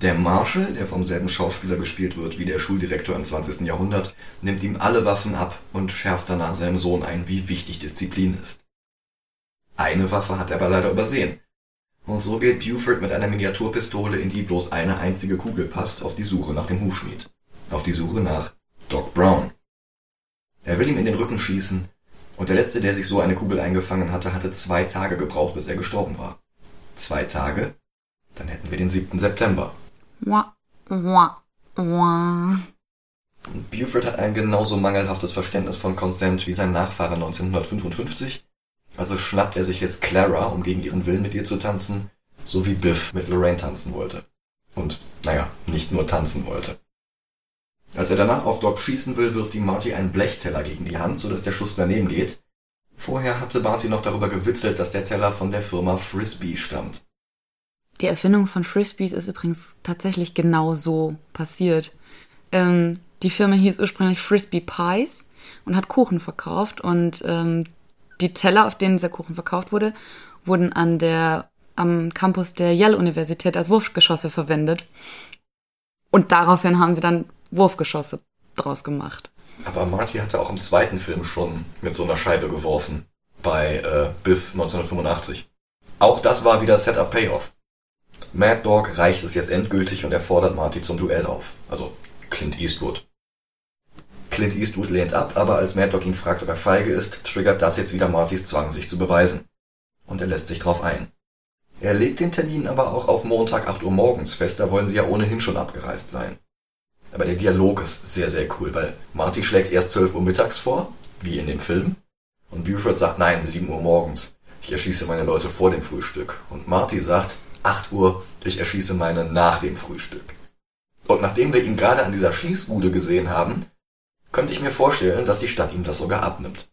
Der Marshall, der vom selben Schauspieler gespielt wird wie der Schuldirektor im 20. Jahrhundert, nimmt ihm alle Waffen ab und schärft danach seinem Sohn ein, wie wichtig Disziplin ist. Eine Waffe hat er aber leider übersehen. Und so geht Buford mit einer Miniaturpistole, in die bloß eine einzige Kugel passt, auf die Suche nach dem Hufschmied. Auf die Suche nach Doc Brown. Er will ihm in den Rücken schießen, und der letzte, der sich so eine Kugel eingefangen hatte, hatte zwei Tage gebraucht, bis er gestorben war. Zwei Tage? Dann hätten wir den 7. September. Wah, wah, wah. Buford hat ein genauso mangelhaftes Verständnis von Consent wie sein Nachfahre 1955. Also schnappt er sich jetzt Clara, um gegen ihren Willen mit ihr zu tanzen, so wie Biff mit Lorraine tanzen wollte. Und, naja, nicht nur tanzen wollte. Als er danach auf Doc schießen will, wirft ihm Marty einen Blechteller gegen die Hand, sodass der Schuss daneben geht. Vorher hatte Marty noch darüber gewitzelt, dass der Teller von der Firma Frisbee stammt. Die Erfindung von Frisbees ist übrigens tatsächlich genau so passiert. Ähm, die Firma hieß ursprünglich Frisbee Pies und hat Kuchen verkauft und ähm, die Teller, auf denen dieser Kuchen verkauft wurde, wurden an der am Campus der Yale-Universität als Wurfgeschosse verwendet. Und daraufhin haben sie dann Wurfgeschosse draus gemacht. Aber Marty hatte auch im zweiten Film schon mit so einer Scheibe geworfen. Bei äh, Biff 1985. Auch das war wieder Setup Payoff. Mad Dog reicht es jetzt endgültig und er fordert Marty zum Duell auf. Also Clint Eastwood. Clint Eastwood lehnt ab, aber als Mad Dog ihn fragt, ob er feige ist, triggert das jetzt wieder Martys Zwang, sich zu beweisen. Und er lässt sich drauf ein. Er legt den Termin aber auch auf Montag 8 Uhr morgens fest, da wollen sie ja ohnehin schon abgereist sein. Aber der Dialog ist sehr, sehr cool, weil Marty schlägt erst 12 Uhr mittags vor, wie in dem Film, und Buford sagt, nein, 7 Uhr morgens. Ich erschieße meine Leute vor dem Frühstück. Und Marty sagt, 8 Uhr, ich erschieße meine nach dem Frühstück. Und nachdem wir ihn gerade an dieser Schießbude gesehen haben, könnte ich mir vorstellen, dass die Stadt ihm das sogar abnimmt.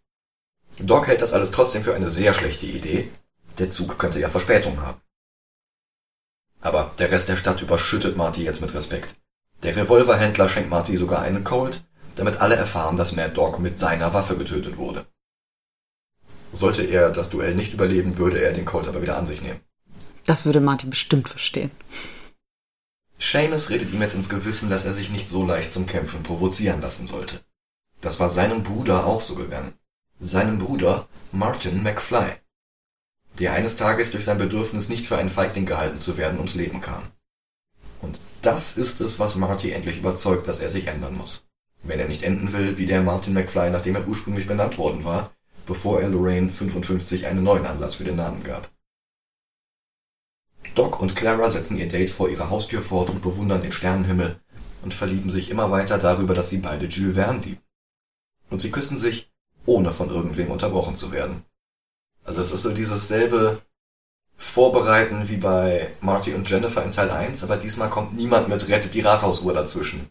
Doc hält das alles trotzdem für eine sehr schlechte Idee. Der Zug könnte ja Verspätung haben. Aber der Rest der Stadt überschüttet Marty jetzt mit Respekt. Der Revolverhändler schenkt Marty sogar einen Colt, damit alle erfahren, dass Mad Dog mit seiner Waffe getötet wurde. Sollte er das Duell nicht überleben, würde er den Colt aber wieder an sich nehmen. Das würde Martin bestimmt verstehen. Seamus redet ihm jetzt ins Gewissen, dass er sich nicht so leicht zum Kämpfen provozieren lassen sollte. Das war seinem Bruder auch so gegangen. Seinem Bruder Martin McFly, der eines Tages durch sein Bedürfnis nicht für einen Feigling gehalten zu werden ums Leben kam. Und das ist es, was Marty endlich überzeugt, dass er sich ändern muss. Wenn er nicht enden will, wie der Martin McFly, nachdem er ursprünglich benannt worden war, bevor er Lorraine 55 einen neuen Anlass für den Namen gab. Doc und Clara setzen ihr Date vor ihrer Haustür fort und bewundern den Sternenhimmel und verlieben sich immer weiter darüber, dass sie beide Jules Verne lieben. Und sie küssen sich, ohne von irgendwem unterbrochen zu werden. Also es ist so dieses selbe Vorbereiten wie bei Marty und Jennifer in Teil 1, aber diesmal kommt niemand mit Rettet die Rathausuhr dazwischen.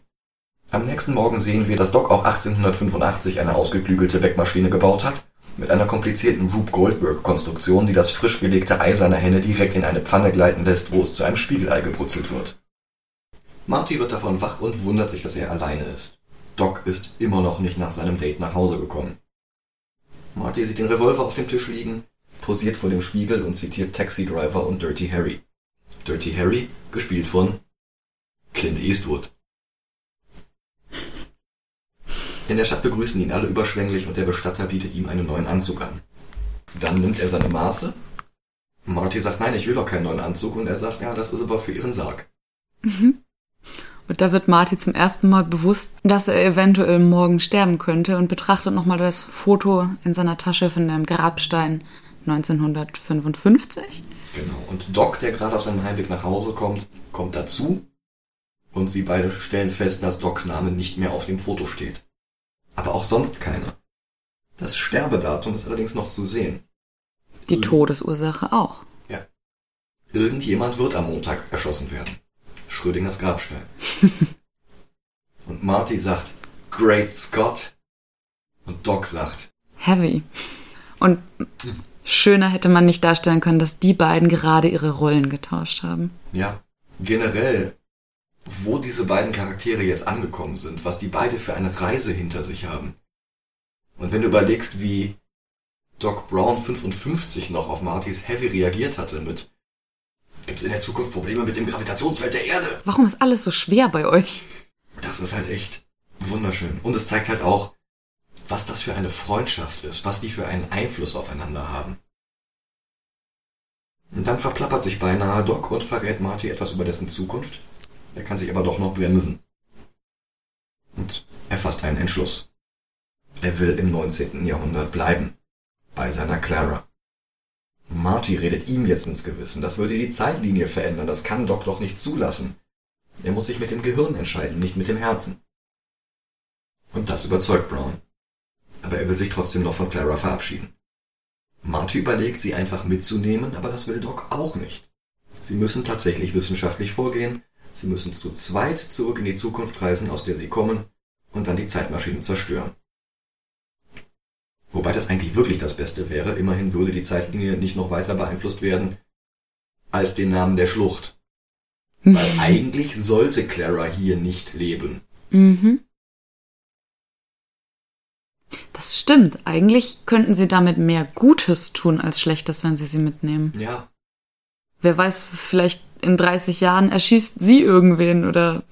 Am nächsten Morgen sehen wir, dass Doc auch 1885 eine ausgeklügelte Wegmaschine gebaut hat Mit einer komplizierten Rube Goldberg-Konstruktion, die das frisch gelegte Ei seiner Henne direkt in eine Pfanne gleiten lässt, wo es zu einem Spiegelei gebrutzelt wird. Marty wird davon wach und wundert sich, dass er alleine ist. Doc ist immer noch nicht nach seinem Date nach Hause gekommen. Marty sieht den Revolver auf dem Tisch liegen, posiert vor dem Spiegel und zitiert Taxi Driver und Dirty Harry. Dirty Harry, gespielt von Clint Eastwood. In der Stadt begrüßen ihn alle überschwänglich und der Bestatter bietet ihm einen neuen Anzug an. Dann nimmt er seine Maße. Marty sagt, nein, ich will doch keinen neuen Anzug und er sagt, ja, das ist aber für ihren Sarg. Mhm. Und da wird Marty zum ersten Mal bewusst, dass er eventuell morgen sterben könnte und betrachtet nochmal das Foto in seiner Tasche von einem Grabstein 1955. Genau. Und Doc, der gerade auf seinem Heimweg nach Hause kommt, kommt dazu und sie beide stellen fest, dass Docs Name nicht mehr auf dem Foto steht. Aber auch sonst keiner. Das Sterbedatum ist allerdings noch zu sehen. Die Todesursache auch. Ja. Irgendjemand wird am Montag erschossen werden. Schrödingers Grabstein. und Marty sagt, Great Scott. Und Doc sagt, Heavy. Und schöner hätte man nicht darstellen können, dass die beiden gerade ihre Rollen getauscht haben. Ja, generell, wo diese beiden Charaktere jetzt angekommen sind, was die beide für eine Reise hinter sich haben. Und wenn du überlegst, wie Doc Brown 55 noch auf Martys Heavy reagiert hatte mit Gibt es in der Zukunft Probleme mit dem Gravitationsfeld der Erde? Warum ist alles so schwer bei euch? Das ist halt echt wunderschön. Und es zeigt halt auch, was das für eine Freundschaft ist, was die für einen Einfluss aufeinander haben. Und dann verplappert sich beinahe Doc und verrät Marty etwas über dessen Zukunft. Er kann sich aber doch noch bremsen. Und er fasst einen Entschluss. Er will im 19. Jahrhundert bleiben. Bei seiner Clara. Marty redet ihm jetzt ins Gewissen. Das würde die Zeitlinie verändern. Das kann Doc doch nicht zulassen. Er muss sich mit dem Gehirn entscheiden, nicht mit dem Herzen. Und das überzeugt Brown. Aber er will sich trotzdem noch von Clara verabschieden. Marty überlegt, sie einfach mitzunehmen, aber das will Doc auch nicht. Sie müssen tatsächlich wissenschaftlich vorgehen. Sie müssen zu zweit zurück in die Zukunft reisen, aus der sie kommen, und dann die Zeitmaschine zerstören. Wobei das eigentlich wirklich das Beste wäre. Immerhin würde die Zeitlinie nicht noch weiter beeinflusst werden als den Namen der Schlucht. Weil eigentlich sollte Clara hier nicht leben. Mhm. Das stimmt. Eigentlich könnten sie damit mehr Gutes tun als Schlechtes, wenn sie sie mitnehmen. Ja. Wer weiß, vielleicht in 30 Jahren erschießt sie irgendwen oder.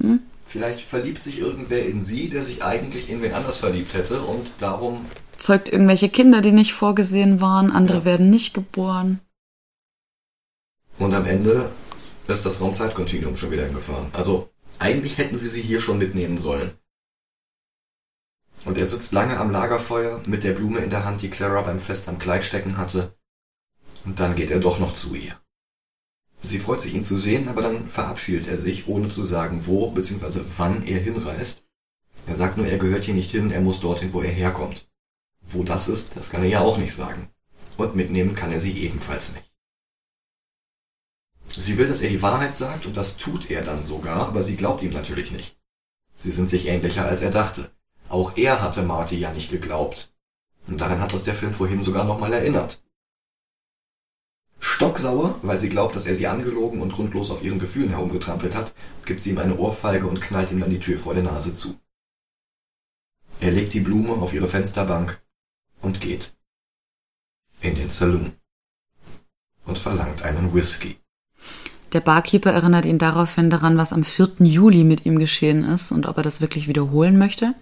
Hm? Vielleicht verliebt sich irgendwer in sie, der sich eigentlich in wen anders verliebt hätte und darum. Zeugt irgendwelche Kinder, die nicht vorgesehen waren, andere ja. werden nicht geboren. Und am Ende ist das Raumzeitkontinuum schon wieder hingefahren. Also, eigentlich hätten sie sie hier schon mitnehmen sollen. Und er sitzt lange am Lagerfeuer mit der Blume in der Hand, die Clara beim Fest am Kleid stecken hatte. Und dann geht er doch noch zu ihr. Sie freut sich, ihn zu sehen, aber dann verabschiedet er sich, ohne zu sagen, wo bzw. wann er hinreist. Er sagt nur, er gehört hier nicht hin, er muss dorthin, wo er herkommt. Wo das ist, das kann er ja auch nicht sagen. Und mitnehmen kann er sie ebenfalls nicht. Sie will, dass er die Wahrheit sagt, und das tut er dann sogar, aber sie glaubt ihm natürlich nicht. Sie sind sich ähnlicher, als er dachte. Auch er hatte Marty ja nicht geglaubt. Und daran hat uns der Film vorhin sogar nochmal erinnert. Stocksauer, weil sie glaubt, dass er sie angelogen und grundlos auf ihren Gefühlen herumgetrampelt hat, gibt sie ihm eine Ohrfeige und knallt ihm dann die Tür vor der Nase zu. Er legt die Blume auf ihre Fensterbank und geht. In den Saloon. Und verlangt einen Whisky. Der Barkeeper erinnert ihn daraufhin daran, was am 4. Juli mit ihm geschehen ist und ob er das wirklich wiederholen möchte.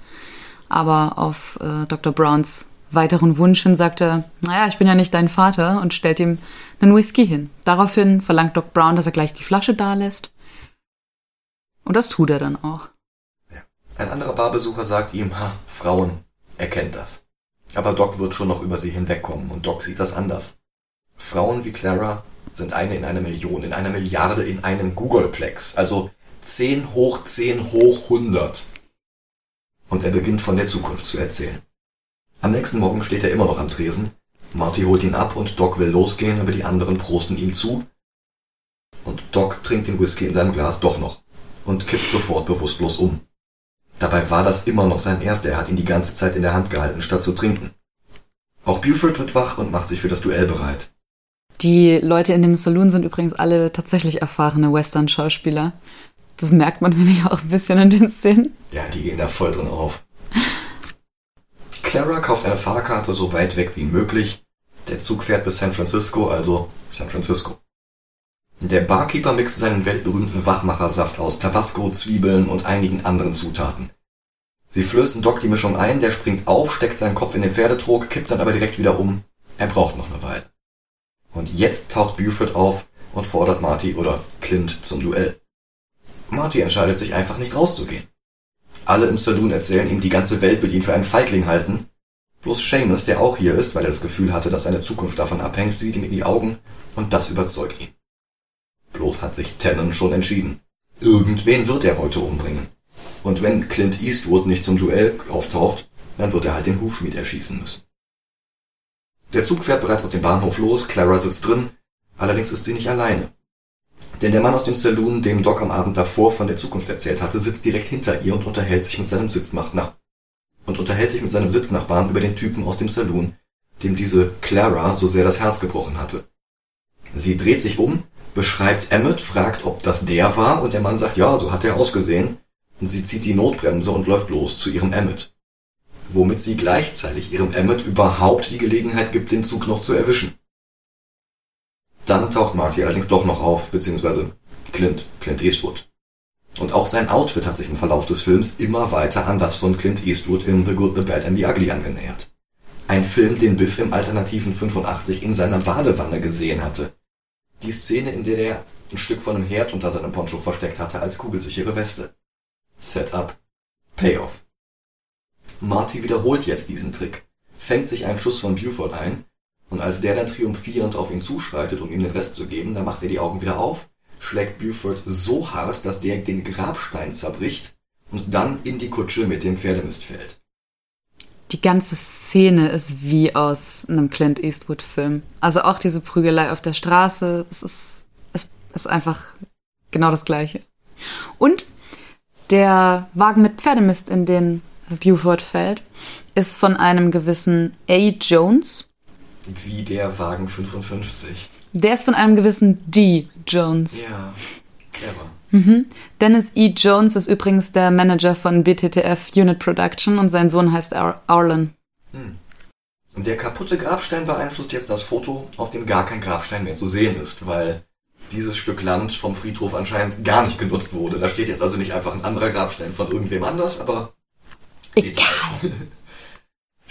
Aber auf äh, Dr. Browns weiteren Wunsch hin sagt er, naja, ich bin ja nicht dein Vater und stellt ihm einen Whisky hin. Daraufhin verlangt Doc Brown, dass er gleich die Flasche da lässt. Und das tut er dann auch. Ein anderer Barbesucher sagt ihm, ha, Frauen, er kennt das. Aber Doc wird schon noch über sie hinwegkommen und Doc sieht das anders. Frauen wie Clara sind eine in einer Million, in einer Milliarde, in einem Googleplex. Also 10 hoch 10 hoch 100. Und er beginnt von der Zukunft zu erzählen. Am nächsten Morgen steht er immer noch am Tresen. Marty holt ihn ab und Doc will losgehen, aber die anderen prosten ihm zu. Und Doc trinkt den Whisky in seinem Glas doch noch und kippt sofort bewusstlos um. Dabei war das immer noch sein erster, er hat ihn die ganze Zeit in der Hand gehalten, statt zu trinken. Auch Buford wird wach und macht sich für das Duell bereit. Die Leute in dem Saloon sind übrigens alle tatsächlich erfahrene Western-Schauspieler. Das merkt man, finde ich, auch ein bisschen in den Szenen. Ja, die gehen da voll drin auf. Clara kauft eine Fahrkarte so weit weg wie möglich. Der Zug fährt bis San Francisco, also San Francisco. Der Barkeeper mixt seinen weltberühmten Wachmachersaft aus Tabasco, Zwiebeln und einigen anderen Zutaten. Sie flößen Doc die Mischung ein, der springt auf, steckt seinen Kopf in den Pferdetrog, kippt dann aber direkt wieder um. Er braucht noch eine Weile. Und jetzt taucht Buford auf und fordert Marty oder Clint zum Duell. Marty entscheidet sich einfach nicht rauszugehen. Alle im Saloon erzählen ihm, die ganze Welt wird ihn für einen Feigling halten. Bloß Seamus, der auch hier ist, weil er das Gefühl hatte, dass seine Zukunft davon abhängt, sieht ihm in die Augen und das überzeugt ihn. Bloß hat sich Tannen schon entschieden. Irgendwen wird er heute umbringen. Und wenn Clint Eastwood nicht zum Duell auftaucht, dann wird er halt den Hufschmied erschießen müssen. Der Zug fährt bereits aus dem Bahnhof los, Clara sitzt drin, allerdings ist sie nicht alleine. Denn der Mann aus dem Saloon, dem Doc am Abend davor von der Zukunft erzählt hatte, sitzt direkt hinter ihr und unterhält sich mit seinem Sitznachbarn und unterhält sich mit seinem Sitznachbarn über den Typen aus dem Saloon, dem diese Clara so sehr das Herz gebrochen hatte. Sie dreht sich um, beschreibt Emmett, fragt, ob das der war, und der Mann sagt, ja, so hat er ausgesehen, und sie zieht die Notbremse und läuft los zu ihrem Emmett. Womit sie gleichzeitig ihrem Emmett überhaupt die Gelegenheit gibt, den Zug noch zu erwischen. Dann taucht Marty allerdings doch noch auf, beziehungsweise Clint, Clint Eastwood. Und auch sein Outfit hat sich im Verlauf des Films immer weiter an das von Clint Eastwood in The Good, The Bad and The Ugly angenähert. Ein Film, den Biff im alternativen 85 in seiner Badewanne gesehen hatte. Die Szene, in der er ein Stück von einem Herd unter seinem Poncho versteckt hatte als kugelsichere Weste. Setup. Payoff. Marty wiederholt jetzt diesen Trick, fängt sich einen Schuss von Buford ein, und als der dann triumphierend auf ihn zuschreitet, um ihm den Rest zu geben, dann macht er die Augen wieder auf, schlägt Buford so hart, dass der den Grabstein zerbricht und dann in die Kutsche mit dem Pferdemist fällt. Die ganze Szene ist wie aus einem Clint Eastwood-Film. Also auch diese Prügelei auf der Straße, es ist, es ist einfach genau das Gleiche. Und der Wagen mit Pferdemist, in den Buford fällt, ist von einem gewissen A. Jones. Wie der Wagen 55. Der ist von einem gewissen D. Jones. Ja, clever. Mhm. Dennis E. Jones ist übrigens der Manager von BTTF Unit Production und sein Sohn heißt Ar Arlen. Hm. Und der kaputte Grabstein beeinflusst jetzt das Foto, auf dem gar kein Grabstein mehr zu sehen ist, weil dieses Stück Land vom Friedhof anscheinend gar nicht genutzt wurde. Da steht jetzt also nicht einfach ein anderer Grabstein von irgendwem anders, aber. Egal.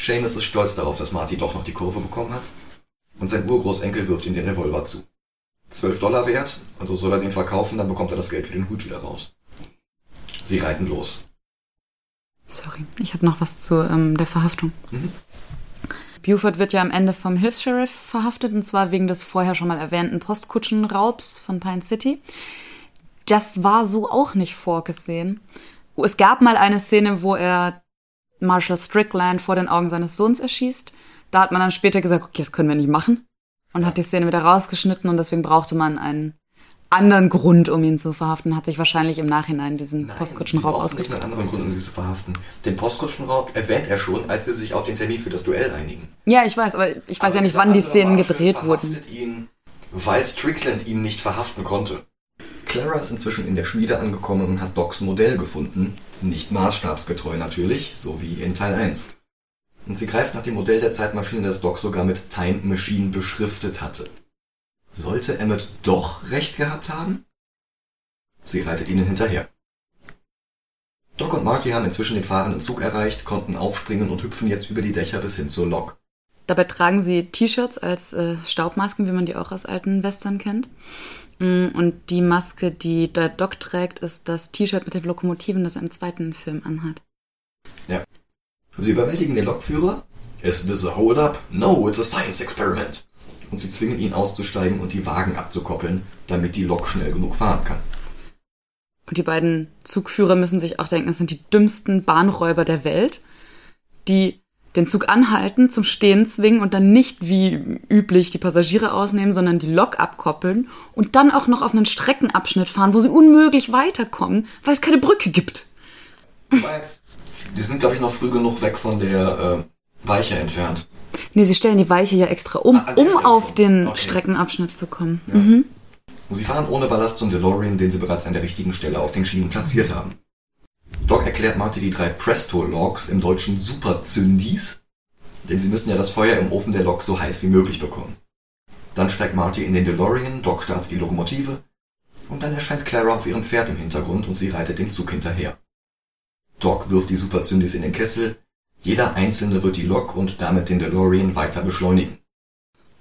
Seamus ist stolz darauf, dass Marty doch noch die Kurve bekommen hat. Und sein Urgroßenkel wirft ihm den Revolver zu. 12 Dollar wert, also soll er den verkaufen, dann bekommt er das Geld für den Hut wieder raus. Sie reiten los. Sorry, ich habe noch was zu ähm, der Verhaftung. Mhm. Buford wird ja am Ende vom Hilfs-Sheriff verhaftet, und zwar wegen des vorher schon mal erwähnten Postkutschenraubs von Pine City. Das war so auch nicht vorgesehen. Es gab mal eine Szene, wo er Marshall Strickland vor den Augen seines Sohns erschießt. Da hat man dann später gesagt, okay, das können wir nicht machen. Und hat die Szene wieder rausgeschnitten und deswegen brauchte man einen anderen Grund, um ihn zu verhaften, hat sich wahrscheinlich im Nachhinein diesen Nein, Postkutschenraub ausgedacht. nicht einen anderen Grund, um ihn zu verhaften. Den Postkutschenraub erwähnt er schon, als sie sich auf den Termin für das Duell einigen. Ja, ich weiß, aber ich weiß aber ja nicht, wann die Szenen gedreht wurden. ihn, weil Strickland ihn nicht verhaften konnte. Clara ist inzwischen in der Schmiede angekommen und hat Docs Modell gefunden. Nicht maßstabsgetreu natürlich, so wie in Teil 1. Und sie greift nach dem Modell der Zeitmaschine, das Doc sogar mit Time Machine beschriftet hatte. Sollte Emmett doch recht gehabt haben? Sie reitet ihnen hinterher. Doc und Marty haben inzwischen den fahrenden Zug erreicht, konnten aufspringen und hüpfen jetzt über die Dächer bis hin zur Lok. Dabei tragen sie T-Shirts als äh, Staubmasken, wie man die auch aus alten Western kennt. Und die Maske, die der Doc trägt, ist das T-Shirt mit den Lokomotiven, das er im zweiten Film anhat. Ja. Sie überwältigen den Lokführer. Is this a hold-up? No, it's a science experiment und sie zwingen ihn auszusteigen und die Wagen abzukoppeln, damit die Lok schnell genug fahren kann. Und die beiden Zugführer müssen sich auch denken, es sind die dümmsten Bahnräuber der Welt, die den Zug anhalten, zum Stehen zwingen und dann nicht wie üblich die Passagiere ausnehmen, sondern die Lok abkoppeln und dann auch noch auf einen Streckenabschnitt fahren, wo sie unmöglich weiterkommen, weil es keine Brücke gibt. Die sind, glaube ich, noch früh genug weg von der äh, Weiche entfernt Nee, sie stellen die Weiche ja extra um, Ah, um auf den Okay. Streckenabschnitt zu kommen. Ja. Mhm. Sie fahren ohne Ballast zum DeLorean, den sie bereits an der richtigen Stelle auf den Schienen platziert haben. Doc erklärt Marty die drei Presto-Logs, im Deutschen Super-Zündis, denn sie müssen ja das Feuer im Ofen der Lok so heiß wie möglich bekommen. Dann steigt Marty in den DeLorean, Doc startet die Lokomotive und dann erscheint Clara auf ihrem Pferd im Hintergrund und sie reitet dem Zug hinterher. Doc wirft die Super-Zündis in den Kessel, jeder einzelne wird die Lok und damit den DeLorean weiter beschleunigen.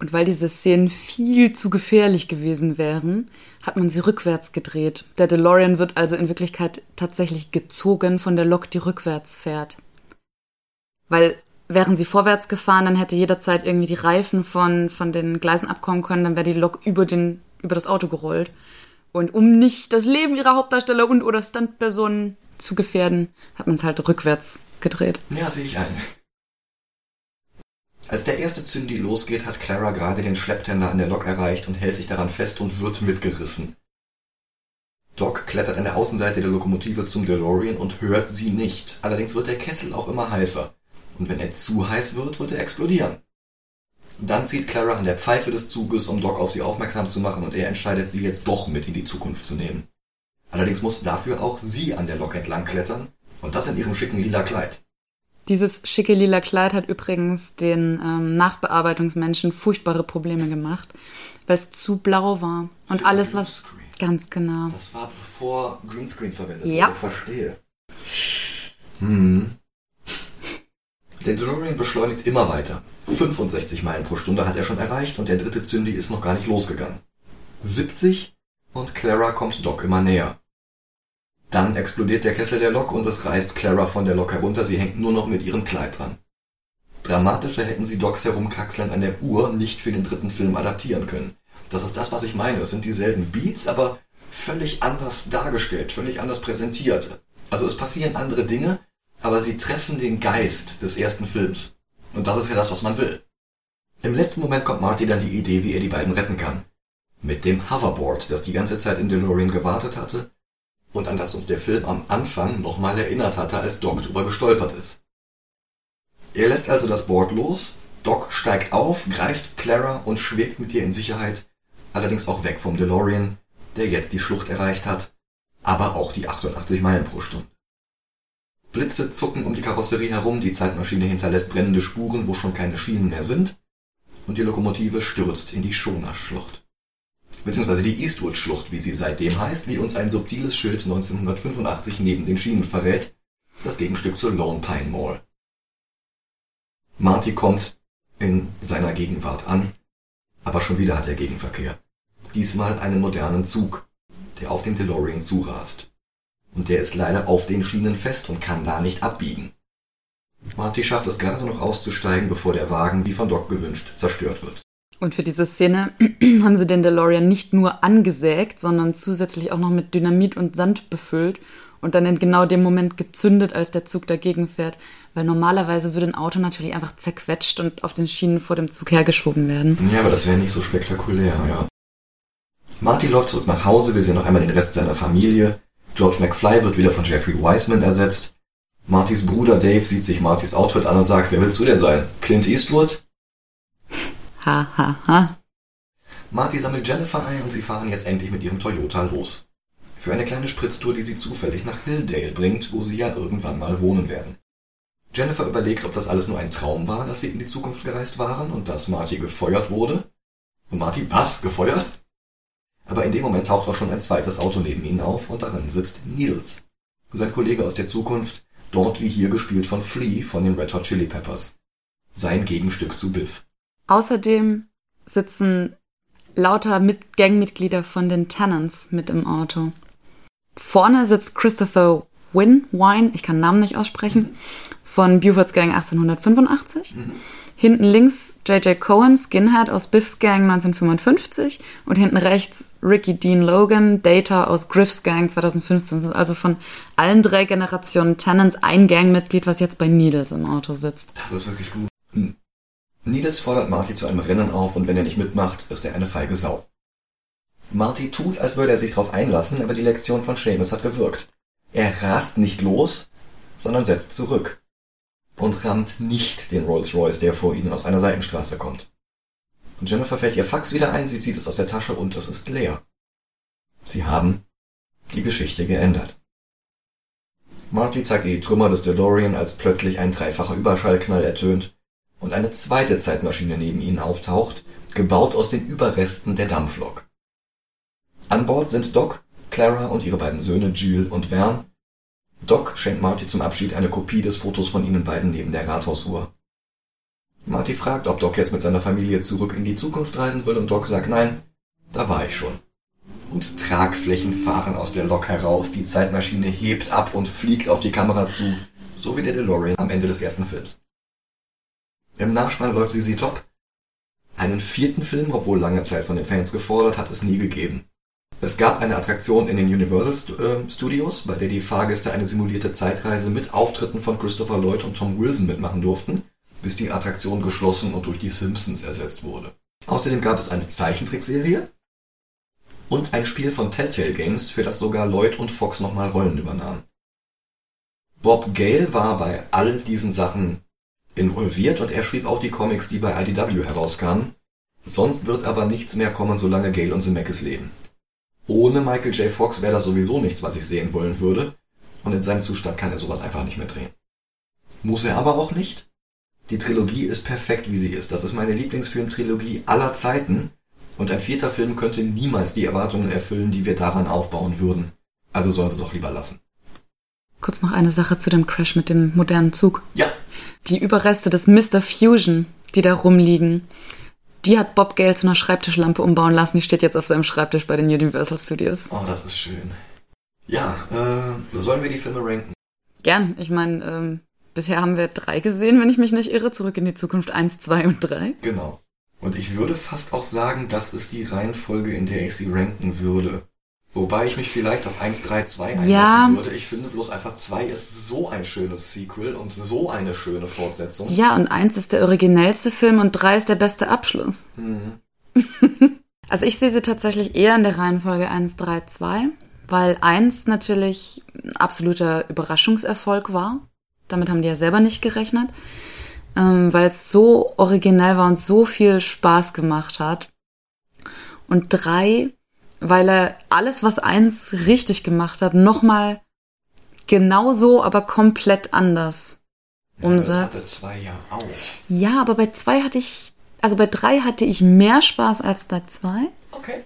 Und weil diese Szenen viel zu gefährlich gewesen wären, hat man sie rückwärts gedreht. Der DeLorean wird also in Wirklichkeit tatsächlich gezogen von der Lok, die rückwärts fährt. Weil wären sie vorwärts gefahren, dann hätte jederzeit irgendwie die Reifen von, von den Gleisen abkommen können, dann wäre die Lok über, den, über das Auto gerollt. Und um nicht das Leben ihrer Hauptdarsteller und oder Stuntpersonen zu gefährden, hat man es halt rückwärts gedreht. Ja, sehe ich ein. Als der erste Zündi losgeht, hat Clara gerade den Schlepptender an der Lok erreicht und hält sich daran fest und wird mitgerissen. Doc klettert an der Außenseite der Lokomotive zum DeLorean und hört sie nicht. Allerdings wird der Kessel auch immer heißer. Und wenn er zu heiß wird, wird er explodieren. Dann zieht Clara an der Pfeife des Zuges, um Doc auf sie aufmerksam zu machen, und er entscheidet, sie jetzt doch mit in die Zukunft zu nehmen. Allerdings muss dafür auch sie an der Lok entlang klettern, und das in ihrem schicken lila Kleid. Dieses schicke lila Kleid hat übrigens den ähm, Nachbearbeitungsmenschen furchtbare Probleme gemacht, weil es zu blau war. Und Für alles, was. Ganz genau. Das war bevor Greenscreen verwendet Ja. wurde. Verstehe. Hm. Der DeLorean beschleunigt immer weiter. 65 Meilen pro Stunde hat er schon erreicht und der dritte Zündi ist noch gar nicht losgegangen. 70 und Clara kommt Doc immer näher. Dann explodiert der Kessel der Lok und es reißt Clara von der Lok herunter. Sie hängt nur noch mit ihrem Kleid dran. Dramatischer hätten sie Docs Herumkraxeln an der Uhr nicht für den dritten Film adaptieren können. Das ist das, was ich meine. Es sind dieselben Beats, aber völlig anders dargestellt, völlig anders präsentiert. Also es passieren andere Dinge, aber sie treffen den Geist des ersten Films. Und das ist ja das, was man will. Im letzten Moment kommt Marty dann die Idee, wie er die beiden retten kann. Mit dem Hoverboard, das die ganze Zeit im DeLorean gewartet hatte und an das uns der Film am Anfang nochmal erinnert hatte, als Doc drüber gestolpert ist. Er lässt also das Board los, Doc steigt auf, greift Clara und schwebt mit ihr in Sicherheit, allerdings auch weg vom DeLorean, der jetzt die Schlucht erreicht hat, aber auch die 88 Meilen pro Stunde. Blitze zucken um die Karosserie herum, die Zeitmaschine hinterlässt brennende Spuren, wo schon keine Schienen mehr sind, und die Lokomotive stürzt in die Shona-Schlucht. Beziehungsweise die Eastwood-Schlucht, wie sie seitdem heißt, wie uns ein subtiles Schild 1985 neben den Schienen verrät, das Gegenstück zur Lone Pine Mall. Marty kommt in seiner Gegenwart an, aber schon wieder hat er Gegenverkehr. Diesmal einen modernen Zug, der auf den DeLorean zurast. Und der ist leider auf den Schienen fest und kann da nicht abbiegen. Marty schafft es gerade noch auszusteigen, bevor der Wagen, wie von Doc gewünscht, zerstört wird. Und für diese Szene haben sie den DeLorean nicht nur angesägt, sondern zusätzlich auch noch mit Dynamit und Sand befüllt und dann in genau dem Moment gezündet, als der Zug dagegen fährt. Weil normalerweise würde ein Auto natürlich einfach zerquetscht und auf den Schienen vor dem Zug hergeschoben werden. Ja, aber das wäre nicht so spektakulär, ja. Marty läuft zurück nach Hause, wir sehen noch einmal den Rest seiner Familie. George McFly wird wieder von Jeffrey Wiseman ersetzt. Martys Bruder Dave sieht sich Martys Outfit an und sagt, wer willst du denn sein? Clint Eastwood? Ha, ha, ha. Marty sammelt Jennifer ein und sie fahren jetzt endlich mit ihrem Toyota los. Für eine kleine Spritztour, die sie zufällig nach Hilldale bringt, wo sie ja irgendwann mal wohnen werden. Jennifer überlegt, ob das alles nur ein Traum war, dass sie in die Zukunft gereist waren und dass Marty gefeuert wurde. Und Marty, was? Gefeuert? Aber in dem Moment taucht auch schon ein zweites Auto neben ihnen auf und darin sitzt Niels. Sein Kollege aus der Zukunft, dort wie hier gespielt von Flea von den Red Hot Chili Peppers. Sein Gegenstück zu Biff. Außerdem sitzen lauter mit Gangmitglieder von den Tennants mit im Auto. Vorne sitzt Christopher Win, Wine, ich kann den Namen nicht aussprechen, von Buford's Gang 1885. Hinten links J.J. Cohen, Skinhead aus Biff's Gang 1955 und hinten rechts Ricky Dean Logan, Data aus Griff's Gang 2015. Das ist also von allen drei Generationen Tennants ein Gangmitglied, was jetzt bei Needles im Auto sitzt. Das ist wirklich gut. Hm. Niels fordert Marty zu einem Rennen auf und wenn er nicht mitmacht, ist er eine feige Sau. Marty tut, als würde er sich darauf einlassen, aber die Lektion von Seamus hat gewirkt. Er rast nicht los, sondern setzt zurück. und rammt nicht den Rolls-Royce, der vor ihnen aus einer Seitenstraße kommt. Jennifer fällt ihr Fax wieder ein, sie zieht es aus der Tasche und es ist leer. Sie haben die Geschichte geändert. Marty zeigt ihr die Trümmer des DeLorean, als plötzlich ein dreifacher Überschallknall ertönt und eine zweite Zeitmaschine neben ihnen auftaucht, gebaut aus den Überresten der Dampflok. An Bord sind Doc, Clara und ihre beiden Söhne Jill und Vern. Doc schenkt Marty zum Abschied eine Kopie des Fotos von ihnen beiden neben der Rathausuhr. Marty fragt, ob Doc jetzt mit seiner Familie zurück in die Zukunft reisen will und Doc sagt nein, da war ich schon. Und Tragflächen fahren aus der Lok heraus, die Zeitmaschine hebt ab und fliegt auf die Kamera zu, so wie der DeLorean am Ende des ersten Films. Im Nachspann läuft sie sie top. Einen vierten Film, obwohl lange Zeit von den Fans gefordert, hat es nie gegeben. Es gab eine Attraktion in den Universal äh, Studios, bei der die Fahrgäste eine simulierte Zeitreise mit Auftritten von Christopher Lloyd und Tom Wilson mitmachen durften, bis die Attraktion geschlossen und durch die Simpsons ersetzt wurde. Außerdem gab es eine Zeichentrickserie und ein Spiel von Telltale Games, für das sogar Lloyd und Fox nochmal Rollen übernahmen. Bob Gale war bei all diesen Sachen involviert und er schrieb auch die Comics, die bei IDW herauskamen. Sonst wird aber nichts mehr kommen, solange Gale und Zemeckis leben. Ohne Michael J. Fox wäre das sowieso nichts, was ich sehen wollen würde. Und in seinem Zustand kann er sowas einfach nicht mehr drehen. Muss er aber auch nicht. Die Trilogie ist perfekt, wie sie ist. Das ist meine Lieblingsfilmtrilogie aller Zeiten. Und ein vierter Film könnte niemals die Erwartungen erfüllen, die wir daran aufbauen würden. Also sollen sie es auch lieber lassen. Kurz noch eine Sache zu dem Crash mit dem modernen Zug. Ja. Die Überreste des Mr. Fusion, die da rumliegen. Die hat Bob Gale zu einer Schreibtischlampe umbauen lassen. Die steht jetzt auf seinem Schreibtisch bei den Universal Studios. Oh, das ist schön. Ja, äh, sollen wir die Filme ranken? Gern. Ich meine, ähm, bisher haben wir drei gesehen, wenn ich mich nicht irre. Zurück in die Zukunft eins, zwei und drei. Genau. Und ich würde fast auch sagen, das ist die Reihenfolge, in der ich sie ranken würde. Wobei ich mich vielleicht auf 1, 3, 2 einlassen Ja. würde. Ich finde bloß einfach 2 ist so ein schönes Sequel und so eine schöne Fortsetzung. Ja, und eins ist der originellste Film und drei ist der beste Abschluss. also ich sehe sie tatsächlich eher in der Reihenfolge 1, 3, 2, weil eins natürlich ein absoluter Überraschungserfolg war. Damit haben die ja selber nicht gerechnet. Ähm, weil es so originell war und so viel Spaß gemacht hat. Und drei, weil er alles, was eins richtig gemacht hat, nochmal genauso, aber komplett anders Ja, das hatte umsetzt. 2 ja auch. Ja, aber bei zwei hatte ich, also bei drei hatte ich mehr Spaß als bei zwei. Okay.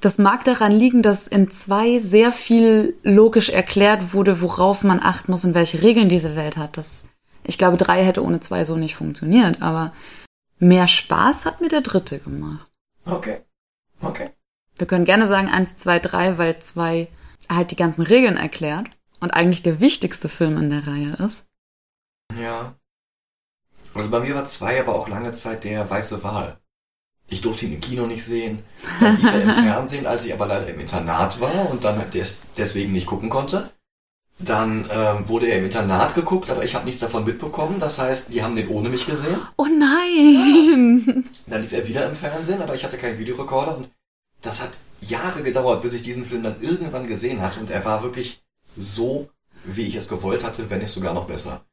Das mag daran liegen, dass in zwei sehr viel logisch erklärt wurde, worauf man achten muss und welche Regeln diese Welt hat. Das, ich glaube, drei hätte ohne zwei so nicht funktioniert, aber mehr Spaß hat mir der dritte gemacht. Okay. Okay. Wir können gerne sagen eins, zwei, drei, weil zwei halt die ganzen Regeln erklärt und eigentlich der wichtigste Film in der Reihe ist. Ja. Also bei mir war 2 aber auch lange Zeit der weiße Wal. Ich durfte ihn im Kino nicht sehen. Dann lief er im Fernsehen, als ich aber leider im Internat war und dann des deswegen nicht gucken konnte. Dann ähm, wurde er im Internat geguckt, aber ich habe nichts davon mitbekommen. Das heißt, die haben den ohne mich gesehen. Oh nein! Dann lief er wieder im Fernsehen, aber ich hatte keinen Videorekorder und das hat Jahre gedauert, bis ich diesen Film dann irgendwann gesehen hatte und er war wirklich so, wie ich es gewollt hatte, wenn nicht sogar noch besser.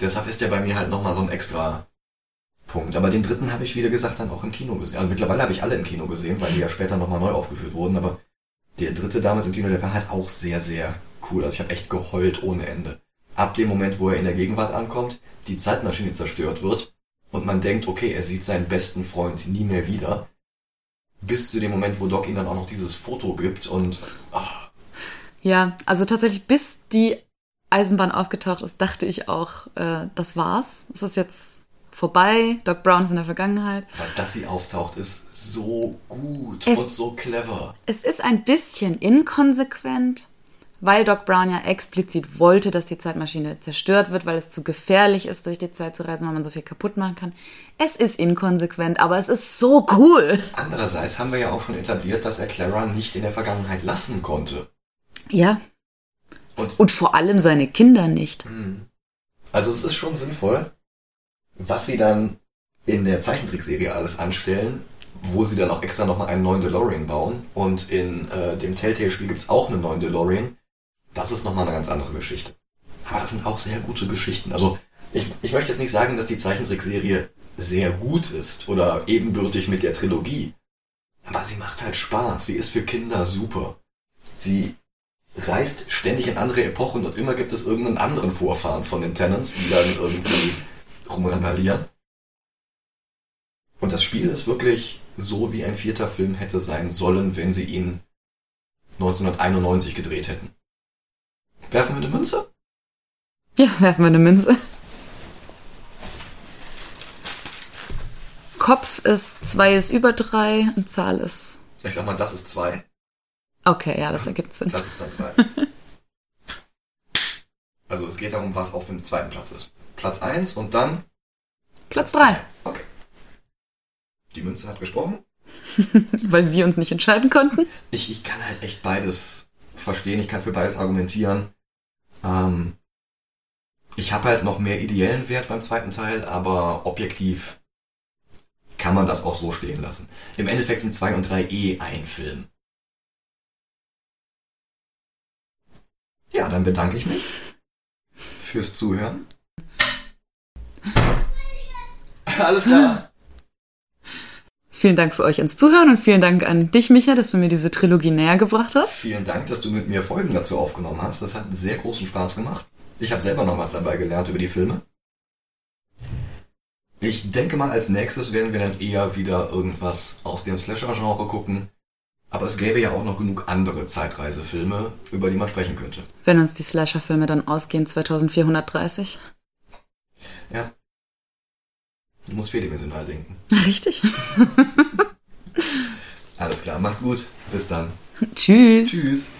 Deshalb ist er bei mir halt nochmal so ein extra Punkt. Aber den dritten habe ich, wie gesagt, dann auch im Kino gesehen. Also mittlerweile habe ich alle im Kino gesehen, weil die ja später nochmal neu aufgeführt wurden, aber der dritte damals im Kino, der war halt auch sehr, sehr cool. Also ich habe echt geheult ohne Ende. Ab dem Moment, wo er in der Gegenwart ankommt, die Zeitmaschine zerstört wird und man denkt, okay, er sieht seinen besten Freund nie mehr wieder, bis zu dem Moment, wo Doc ihm dann auch noch dieses Foto gibt und ah, Ja, also tatsächlich, bis die Eisenbahn aufgetaucht ist, dachte ich auch, äh, das war's. Es ist jetzt vorbei. Doc Brown ist in der Vergangenheit. aber dass sie auftaucht, ist so gut Es- und so clever. Es ist ein bisschen inkonsequent, weil Doc Brown ja explizit wollte, dass die Zeitmaschine zerstört wird, weil es zu gefährlich ist, durch die Zeit zu reisen, weil man so viel kaputt machen kann. Es ist inkonsequent, aber es ist so cool. Andererseits haben wir ja auch schon etabliert, dass er Clara nicht in der Vergangenheit lassen konnte. Ja. Und Und vor allem seine Kinder nicht. Also es ist schon sinnvoll, was sie dann in der Zeichentrickserie alles anstellen, wo sie dann auch extra nochmal einen neuen DeLorean bauen. Und in äh, dem Telltale-Spiel gibt's auch einen neuen DeLorean. Das ist nochmal eine ganz andere Geschichte. Aber das sind auch sehr gute Geschichten. Also Ich, ich möchte jetzt nicht sagen, dass die Zeichentrickserie sehr gut ist oder ebenbürtig mit der Trilogie. Aber sie macht halt Spaß. Sie ist für Kinder super. Sie reist ständig in andere Epochen und immer gibt es irgendeinen anderen Vorfahren von den Tenants, die dann irgendwie rumrandalieren. Und das Spiel ist wirklich so, wie ein vierter Film hätte sein sollen, wenn sie ihn 1991 gedreht hätten. Werfen wir eine Münze? Ja, werfen wir eine Münze. Kopf ist 2 ist über 3 und Zahl ist. Ich sag mal, das ist 2. Okay, ja, das ergibt Sinn. Das ist dann 3. also es geht darum, was auf dem zweiten Platz ist. Platz 1 und dann. Platz 3. Okay. Die Münze hat gesprochen. Weil wir uns nicht entscheiden konnten. Ich, ich kann halt echt beides verstehen. Ich kann für beides argumentieren. Ähm, ich habe halt noch mehr ideellen Wert beim zweiten Teil, aber objektiv kann man das auch so stehen lassen. Im Endeffekt sind 2 und 3 eh ein Film. Ja, dann bedanke ich mich fürs Zuhören. Alles klar. Vielen Dank für euch ans Zuhören und vielen Dank an dich, Micha, dass du mir diese Trilogie näher gebracht hast. Vielen Dank, dass du mit mir Folgen dazu aufgenommen hast. Das hat sehr großen Spaß gemacht. Ich habe selber noch was dabei gelernt über die Filme. Ich denke mal, als nächstes werden wir dann eher wieder irgendwas aus dem Slasher-Genre gucken. Aber es gäbe ja auch noch genug andere Zeitreisefilme, über die man sprechen könnte. Wenn uns die Slasher-Filme dann ausgehen, 2430. Ja. Du musst vierdimensional denken. Richtig. Alles klar, macht's gut. Bis dann. Tschüss. Tschüss.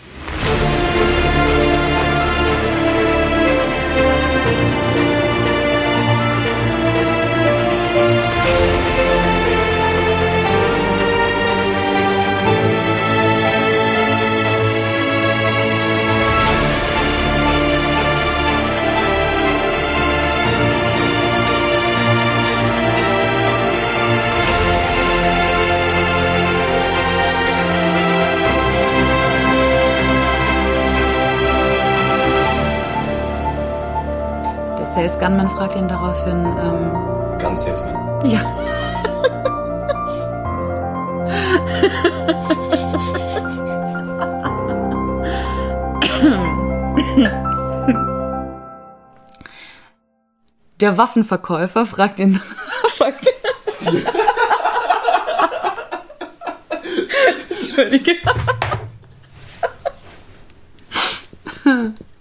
Sales Gunman fragt ihn daraufhin, ähm, Ganz jetzt mal. ja. Der Waffenverkäufer fragt ihn. Fuck. Entschuldige.